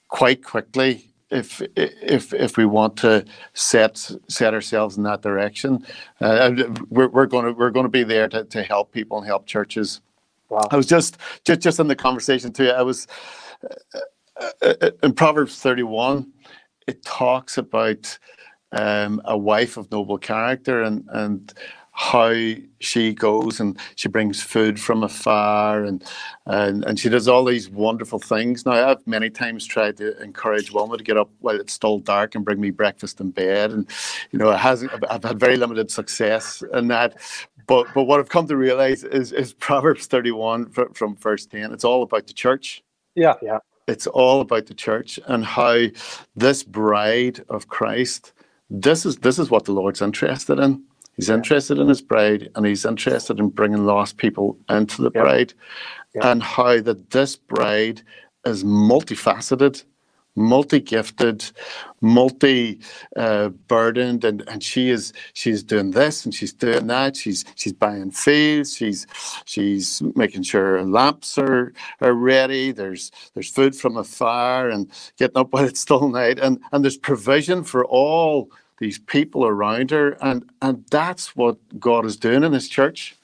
quite quickly if if if we want to set set ourselves in that direction, uh, we're, we're going to we're going to be there to, to help people and help churches. Wow. I was just just just in the conversation too. I was uh, uh in Proverbs thirty one. It talks about um, a wife of noble character and and how she goes and she brings food from afar and, and and she does all these wonderful things. Now I've many times tried to encourage Wilma to get up while it's still dark and bring me breakfast in bed, and you know it hasn't. I've had very limited success in that. But but what I've come to realize is is Proverbs thirty one from verse ten. It's all about the church. Yeah, yeah. It's all about the church and how this bride of Christ. This is this is what the Lord's interested in He's interested in his bride and he's interested in bringing lost people into the bride and how that this bride is multifaceted, multi gifted, multi uh, burdened, and, and she is she's doing this and she's doing that. She's she's buying fields. She's she's making sure lamps are, are ready. There's there's food from afar and getting up while it's still night, and and there's provision for all these people around her, and and that's what God is doing in His church,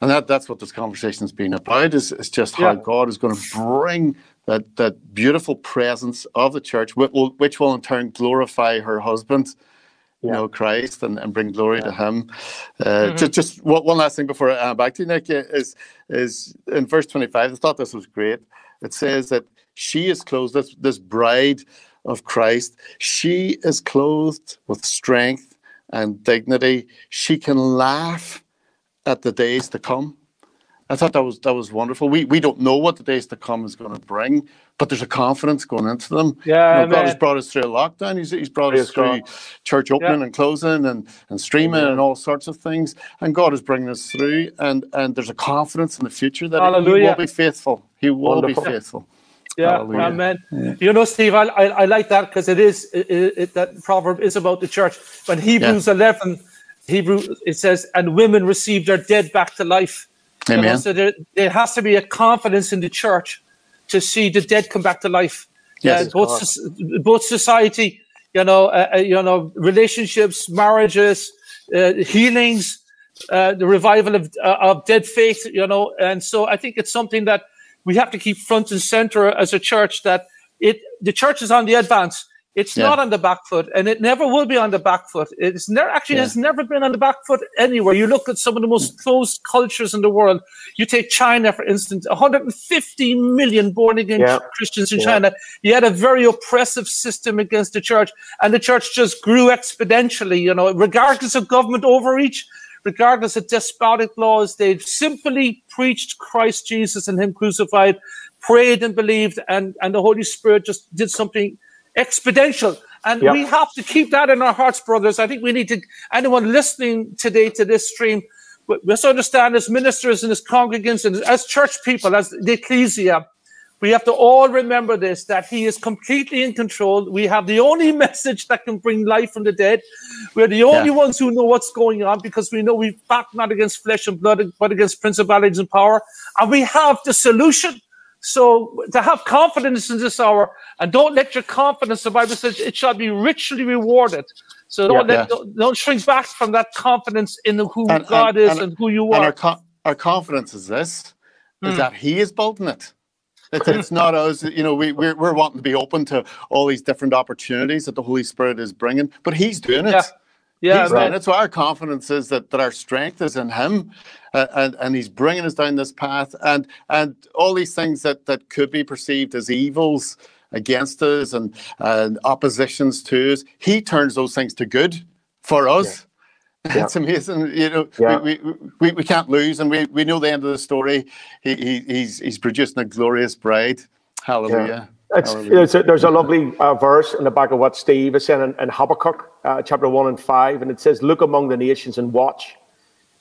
and that that's what this conversation has been about. Is is just how yeah. God is going to bring that that beautiful presence of the church, which will, which will in turn glorify her husband. You know Christ and, and bring glory yeah. to Him. Uh, mm-hmm. Just just one, one last thing before I back to you, Nick is is in verse twenty five. I thought this was great. It says that she is clothed. This this bride of Christ. She is clothed with strength and dignity. She can laugh at the days to come. I thought that was that was wonderful. We we don't know what the days to come is going to bring, but there's a confidence going into them. Yeah, you know, God has brought us through a lockdown. He's, he's brought us through God. church opening yeah. and closing and, and streaming yeah. and all sorts of things. And God is bringing us through. And and there's a confidence in the future that Hallelujah. He will be faithful. He will Wonderful. be faithful. Yeah, Hallelujah. amen. Yeah. You know, Steve, I, I, I like that because it is it, it, that proverb is about the church. When Hebrews yeah. eleven, Hebrew it says, and women received their dead back to life. Amen. You know, so there, there has to be a confidence in the church to see the dead come back to life. Yes, uh, both both society, you know, uh, uh, you know, relationships, marriages, uh, healings, uh, the revival of uh, of dead faith, you know, and so I think it's something that we have to keep front and center as a church. That it the church is on the advance it's yeah. not on the back foot, and it never will be on the back foot. It's never actually yeah. has never been on the back foot anywhere. You look at some of the most closed cultures in the world. You take China, for instance, 150 million born again yeah. Christians in China. You had a very oppressive system against the church, and the church just grew exponentially. You know, regardless of government overreach, regardless of despotic laws, they simply preached Christ Jesus and Him crucified, prayed and believed, and and the Holy Spirit just did something exponential. And yep. we have to keep that in our hearts, brothers. I think we need to, anyone listening today to this stream, we must understand as ministers and as congregants and as church people, as the ecclesia, we have to all remember this that he is completely in control. We have the only message that can bring life from the dead. We're the only yeah. ones who know what's going on because we know we fight not against flesh and blood, but against principalities and power. And we have the solution. So to have confidence in this hour, and don't let your confidence, the Bible says, it shall be richly rewarded. So don't yeah, let, yeah. Don't, don't, shrink back from that confidence in who and, God and, is and, and, who you are. And Our, co- our, confidence is this: is mm. that He is building it. It's, it's not us, you know. We we're, we're wanting to be open to all these different opportunities that the Holy Spirit is bringing, but He's doing it. Yeah. Yeah, he's right. So our confidence is that, that our strength is in Him, uh, and and He's bringing us down this path, and and all these things that that could be perceived as evils against us and and oppositions to us, He turns those things to good for us. Yeah. It's amazing, you know. Yeah. We, we, we, can't lose, and we, we know the end of the story. He, he he's he's producing a glorious bride. Hallelujah. It's a, there's a lovely uh, verse in the back of what Steve is saying in, in Habakkuk, uh, chapter 1 and 5, and it says, Look among the nations and watch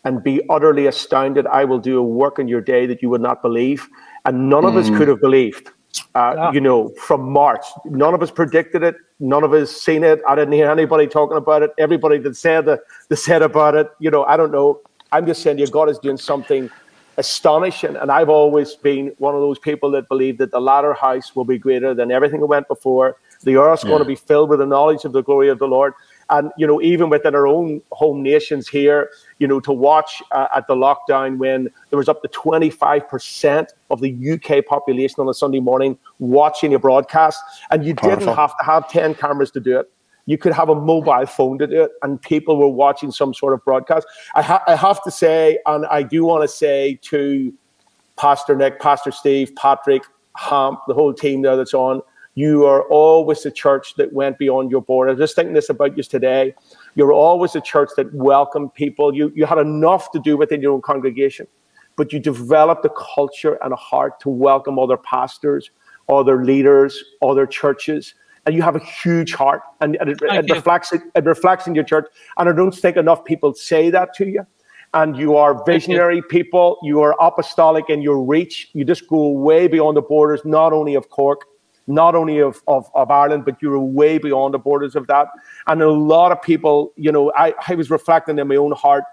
and be utterly astounded. I will do a work in your day that you would not believe. And none of us mm. could have believed, uh, yeah. you know, from March. None of us predicted it. None of us seen it. I didn't hear anybody talking about it. Everybody that said, the, that said about it, you know, I don't know. I'm just saying, you God is doing something astonishing. And I've always been one of those people that believe that the latter house will be greater than everything that went before. The earth's yeah. going to be filled with the knowledge of the glory of the Lord. And, you know, even within our own home nations here, you know, to watch uh, at the lockdown when there was up to 25% of the UK population on a Sunday morning watching a broadcast, and you Powerful. didn't have to have 10 cameras to do it you could have a mobile phone to do it, and people were watching some sort of broadcast. I, ha- I have to say, and I do want to say to Pastor Nick, Pastor Steve, Patrick, Hamp, the whole team there that's on, you are always a church that went beyond your border. Just thinking this about you today. You're always a church that welcomed people. You, you had enough to do within your own congregation, but you developed a culture and a heart to welcome other pastors, other leaders, other churches and you have a huge heart, and, and it, it reflects it, it reflects in your church. And I don't think enough people say that to you. And you are visionary people. You are apostolic in your reach. You just go way beyond the borders, not only of Cork, not only of, of, of Ireland, but you're way beyond the borders of that. And a lot of people, you know, I, I was reflecting in my own heart,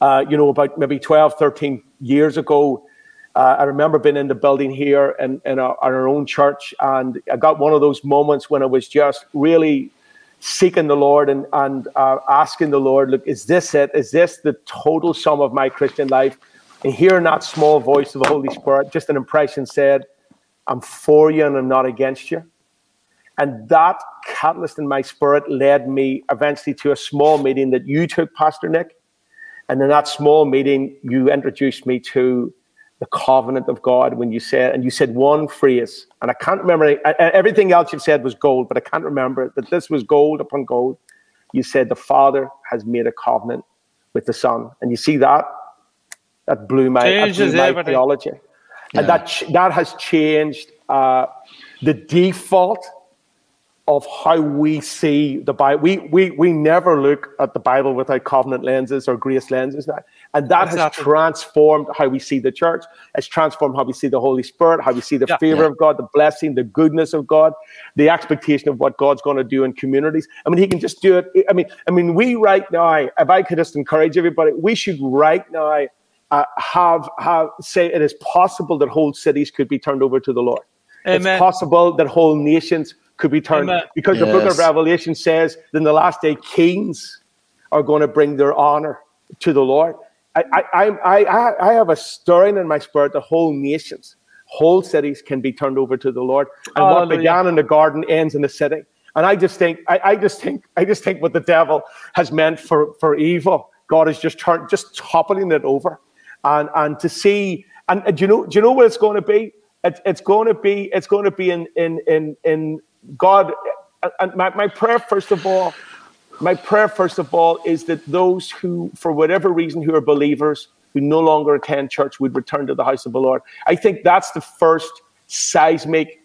uh, you know, about maybe 12, 13 years ago uh, I remember being in the building here in, in, our, our own church, and I got one of those moments when I was just really seeking the Lord and, and uh, asking the Lord, look, is this it? Is this the total sum of my Christian life? And hearing that small voice of the Holy Spirit, just an impression said, I'm for you and I'm not against you. And that catalyst in my spirit led me eventually to a small meeting that you took, Pastor Nick. And in that small meeting, you introduced me to the covenant of God when you said, and you said one phrase, and I can't remember everything else you've said was gold, but I can't remember that this was gold upon gold. You said the Father has made a covenant with the Son, and you see that that blew my, that blew my theology, yeah. and that that has changed uh, the default of how we see the Bible. We, we, we never look at the Bible without covenant lenses or grace lenses now. And that exactly. has transformed how we see the church. It's transformed how we see the Holy Spirit, how we see the yeah, favor yeah. of God, the blessing, the goodness of God, the expectation of what God's going to do in communities. I mean, He can just do it. I mean, I mean, we right now, if I could just encourage everybody, we should right now uh, have have say it is possible that whole cities could be turned over to the Lord Amen. It's possible that whole nations could be turned Amen. because yes. the book of Revelation says that in the last day, kings are going to bring their honor to the Lord. I, I, I, I have a stirring in my spirit that whole nations, whole cities can be turned over to the Lord. And Hallelujah. what began in the garden ends in the city. And I just think, I, I just think, I just think what the devil has meant for, for evil, God is just turned, just toppling it over. And, and to see, and, do you know, do you know what it's going to be? It, it's going to be, it's going to be in, in, in, in God. And my, my prayer, first of all, my prayer, first of all, is that those who, for whatever reason, who are believers, who no longer attend church, would return to the house of the Lord. I think that's the first seismic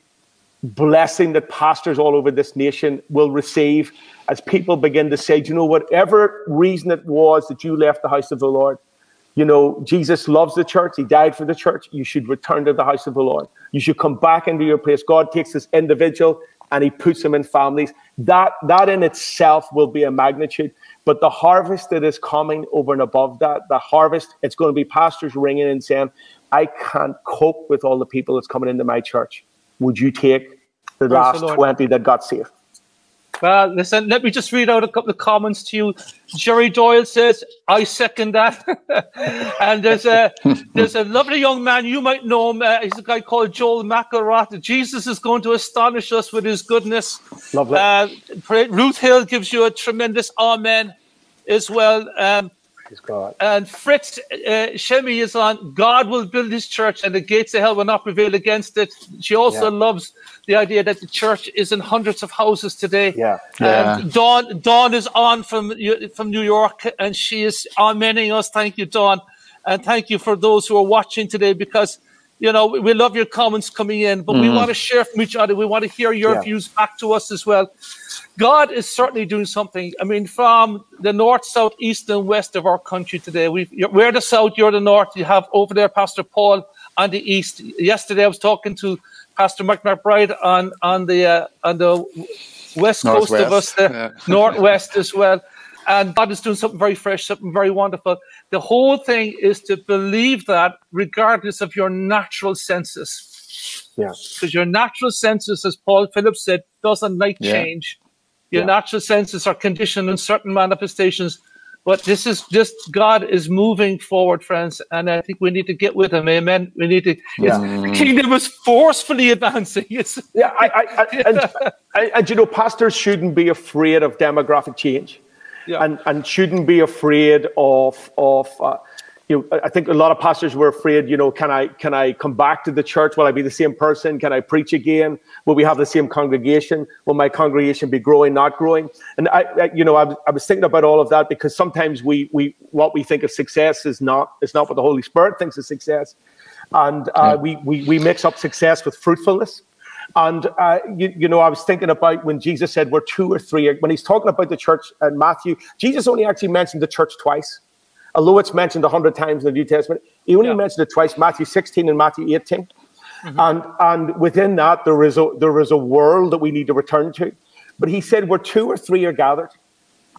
blessing that pastors all over this nation will receive as people begin to say, Do you know, whatever reason it was that you left the house of the Lord, you know, Jesus loves the church. He died for the church. You should return to the house of the Lord. You should come back into your place. God takes this individual and he puts them in families. That, that in itself will be a magnitude. But the harvest that is coming over and above that, the harvest, it's going to be pastors ringing and saying, I can't cope with all the people that's coming into my church. Would you take the Praise last the 20 that got saved? Well, listen, let me just read out a couple of comments to you. Jerry Doyle says, I second that. and there's a there's a lovely young man, you might know him. Uh, he's a guy called Joel McElrath. Jesus is going to astonish us with his goodness. Lovely. Uh, Ruth Hill gives you a tremendous amen as well. Um, God. And Fritz uh, Shemi is on. God will build his church, and the gates of hell will not prevail against it. She also yeah. loves the idea that the church is in hundreds of houses today. Yeah. yeah. Dawn, Dawn is on from from New York, and she is amening us. Thank you, Dawn, and thank you for those who are watching today because you know, we love your comments coming in, but mm. we mm-hmm. want to share from each other. We want to hear your yeah. views back to us as well. God is certainly doing something. I mean, from the north, south, east, and west of our country today, we we're the south, you're the north. You have over there Pastor Paul on the east. Yesterday, I was talking to Pastor Mike McBride on on the uh, on the west coast of us, the yeah. northwest as well. And God is doing something very fresh, something very wonderful. The whole thing is to believe that regardless of your natural senses. Yeah. Because your natural senses, as Paul Phillips said, doesn't like yeah. change. Your yeah. natural senses are conditioned in certain manifestations. But this is just God is moving forward, friends, and I think we need to get with Him. Amen. We need to. Yeah. The kingdom is forcefully advancing. It's, yeah, I, I, I, and, and you know, pastors shouldn't be afraid of demographic change yeah. and and shouldn't be afraid of of. Uh, you know, I think a lot of pastors were afraid. You know, can I can I come back to the church? Will I be the same person? Can I preach again? Will we have the same congregation? Will my congregation be growing, not growing? And I, I you know, I, I was thinking about all of that because sometimes we we what we think of success is not is not what the Holy Spirit thinks of success, and uh, yeah. we, we we mix up success with fruitfulness. And, uh, you, you, know, I was thinking about when Jesus said we're two or three, when he's talking about the church in Matthew, Jesus only actually mentioned the church twice. Although it's mentioned a hundred times in the New Testament, he only yeah. mentioned it twice, Matthew 16 and Matthew 18. Mm-hmm. And, and within that, there is, a, there is a world that we need to return to. But he said, where two or three are gathered,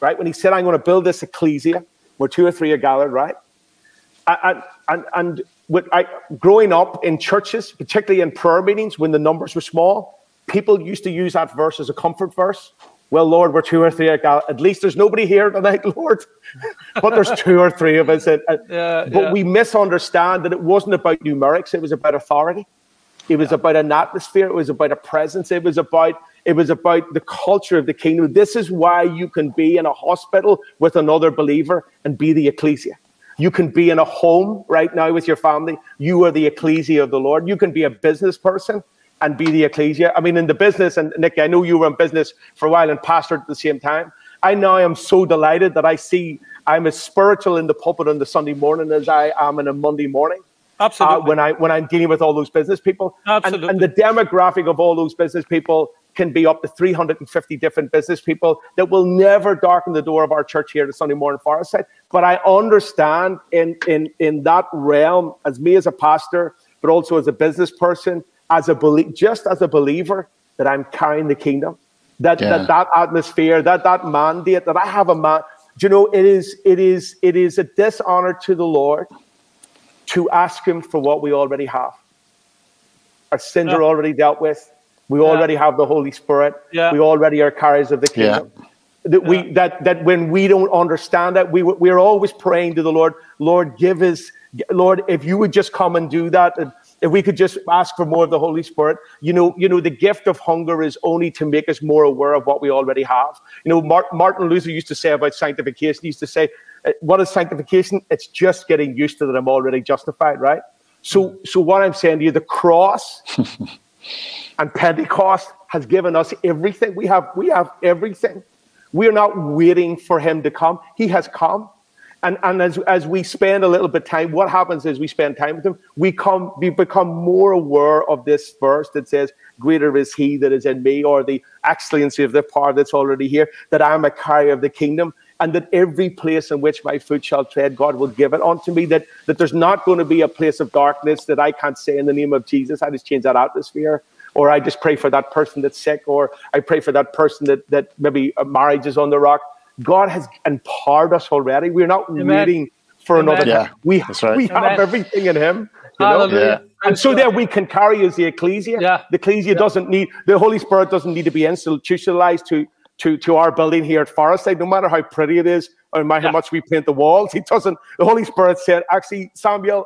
right? When he said, I'm going to build this ecclesia, where two or three are gathered, right? And, and, and with, I, growing up in churches, particularly in prayer meetings when the numbers were small, people used to use that verse as a comfort verse. Well, Lord, we're two or three. At least there's nobody here tonight, Lord. but there's two or three of us. And, yeah, but yeah. we misunderstand that it wasn't about numerics, it was about authority. It was yeah. about an atmosphere, it was about a presence, it was about it was about the culture of the kingdom. This is why you can be in a hospital with another believer and be the ecclesia. You can be in a home right now with your family. You are the ecclesia of the Lord. You can be a business person and be the ecclesia. I mean, in the business, and Nick, I know you were in business for a while and pastored at the same time. I now am so delighted that I see I'm as spiritual in the pulpit on the Sunday morning as I am in a Monday morning. Absolutely. Uh, when I when I'm dealing with all those business people, Absolutely. And, and the demographic of all those business people can be up to 350 different business people that will never darken the door of our church here to Sunday Morning Forestside. But I understand in, in, in that realm, as me as a pastor, but also as a business person, as a belie- just as a believer, that I'm carrying the kingdom. That, yeah. that that atmosphere, that that mandate, that I have a man. Do you know it is it is it is a dishonor to the Lord to ask him for what we already have. Our sins yeah. are already dealt with. We already have the Holy Spirit. Yeah. We already are carriers of the kingdom. Yeah. That we that that when we don't understand that, we we're always praying to the Lord, Lord, give us, Lord, if you would just come and do that, and if we could just ask for more of the Holy Spirit, you know, you know, the gift of hunger is only to make us more aware of what we already have. You know, Martin Luther used to say about sanctification. He used to say, uh, "What is sanctification? It's just getting used to that I'm already justified." Right. So, so what I'm saying to you, the cross and Pentecost has given us everything. We have, we have everything. We are not waiting for Him to come. He has come and and as as we spend a little bit time, what happens is we spend time with him. We come we become more aware of this verse that says, "Greater is He that is in me," or the excellency of the power that's already here. That I am a carrier of the kingdom, and that every place in which my foot shall tread, God will give it unto me. That that there's not going to be a place of darkness that I can't say in the name of Jesus. I just change that atmosphere or I just pray for that person that's sick, or I pray for that person that that maybe a marriage is on the rock. God has empowered us already. We're not Amen. waiting for Amen. another. Yeah, we right. we have everything in Him. You know? Yeah. And so that we can carry as the ecclesia. Yeah. The ecclesia yeah. doesn't need the Holy Spirit doesn't need to be institutionalized to to to our building here at Forestside. No matter how pretty it is, or no matter how much we paint the walls, He doesn't. The Holy Spirit said, actually, Samuel,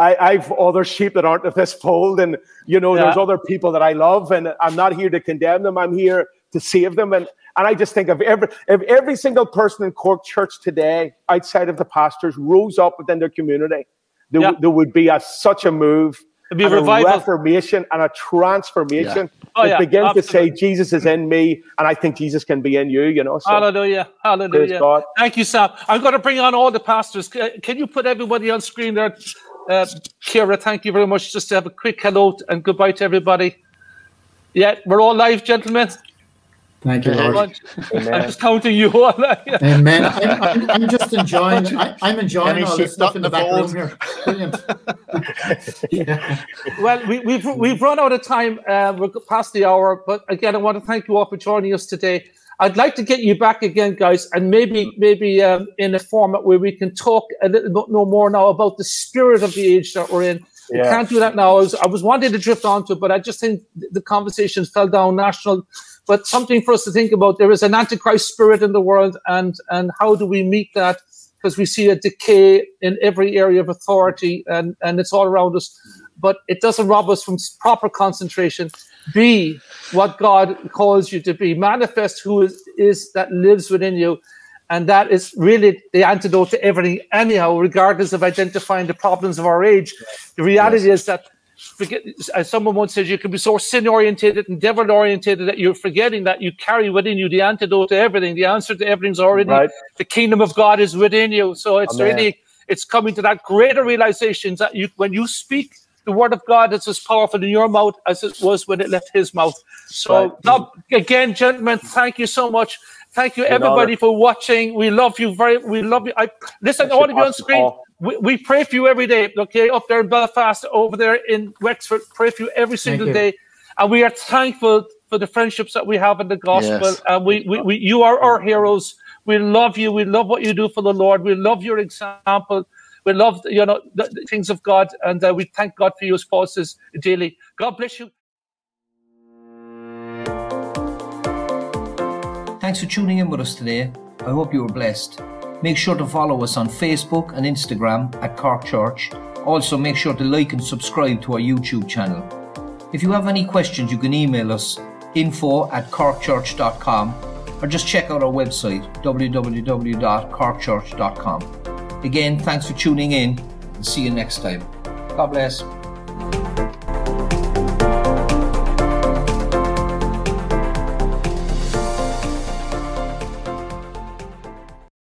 I, I've other sheep that aren't of this fold, and you know, yeah. there's other people that I love, and I'm not here to condemn them. I'm here to save them. And and I just think of every if every single person in Cork Church today, outside of the pastors, rose up within their community, there, yeah. there would be a, such a move. It'd be a, revival. reformation and a transformation yeah. oh, that yeah, begins absolutely. to say Jesus is in me, and I think Jesus can be in you. You know. So, hallelujah, hallelujah. Thank you, Sam. I'm going to bring on all the pastors. Can you put everybody on screen there? Uh, Kira, thank you very much. Just to have a quick hello and goodbye to everybody. Yeah, we're all live, gentlemen. Thank you, Lord. I'm just counting you all. Amen. I'm, I'm, I'm, just enjoying. I, am enjoying all this stuff in the, the back room here. Brilliant. yeah. Well, we, have we've, we've run out of time. Uh, we're past the hour, but again, I want to thank you all for joining us today. I'd like to get you back again, guys, and maybe maybe um, in a format where we can talk a little bit no more now about the spirit of the age that we're in. Yeah. We can't do that now. I was, I was wanting to drift onto it, but I just think the conversations fell down national but something for us to think about. There is an antichrist spirit in the world, and and how do we meet that? Because we see a decay in every area of authority, and and it's all around us. But it doesn't rob us from proper concentration. Be what God calls you to be. Manifest who is, is that lives within you. And that is really the antidote to everything, anyhow, regardless of identifying the problems of our age. The reality yes. is that forget as someone once said you can be so sin orientated and devil orientated that you're forgetting that you carry within you the antidote to everything the answer to everything's already right. the kingdom of god is within you so it's Amen. really it's coming to that greater realization that you when you speak the word of god is as powerful in your mouth as it was when it left his mouth so right. again gentlemen thank you so much thank you everybody for watching we love you very we love you i listen all of you on screen we, we pray for you every day, okay? Up there in Belfast, over there in Wexford, pray for you every single you. day. And we are thankful for the friendships that we have in the gospel. Yes. And we, we, we, you are our heroes. We love you. We love what you do for the Lord. We love your example. We love, you know, the, the things of God. And uh, we thank God for you as spouses daily. God bless you. Thanks for tuning in with us today. I hope you were blessed. Make sure to follow us on Facebook and Instagram at Cork Church. Also, make sure to like and subscribe to our YouTube channel. If you have any questions, you can email us info at corkchurch.com or just check out our website www.corkchurch.com. Again, thanks for tuning in and see you next time. God bless.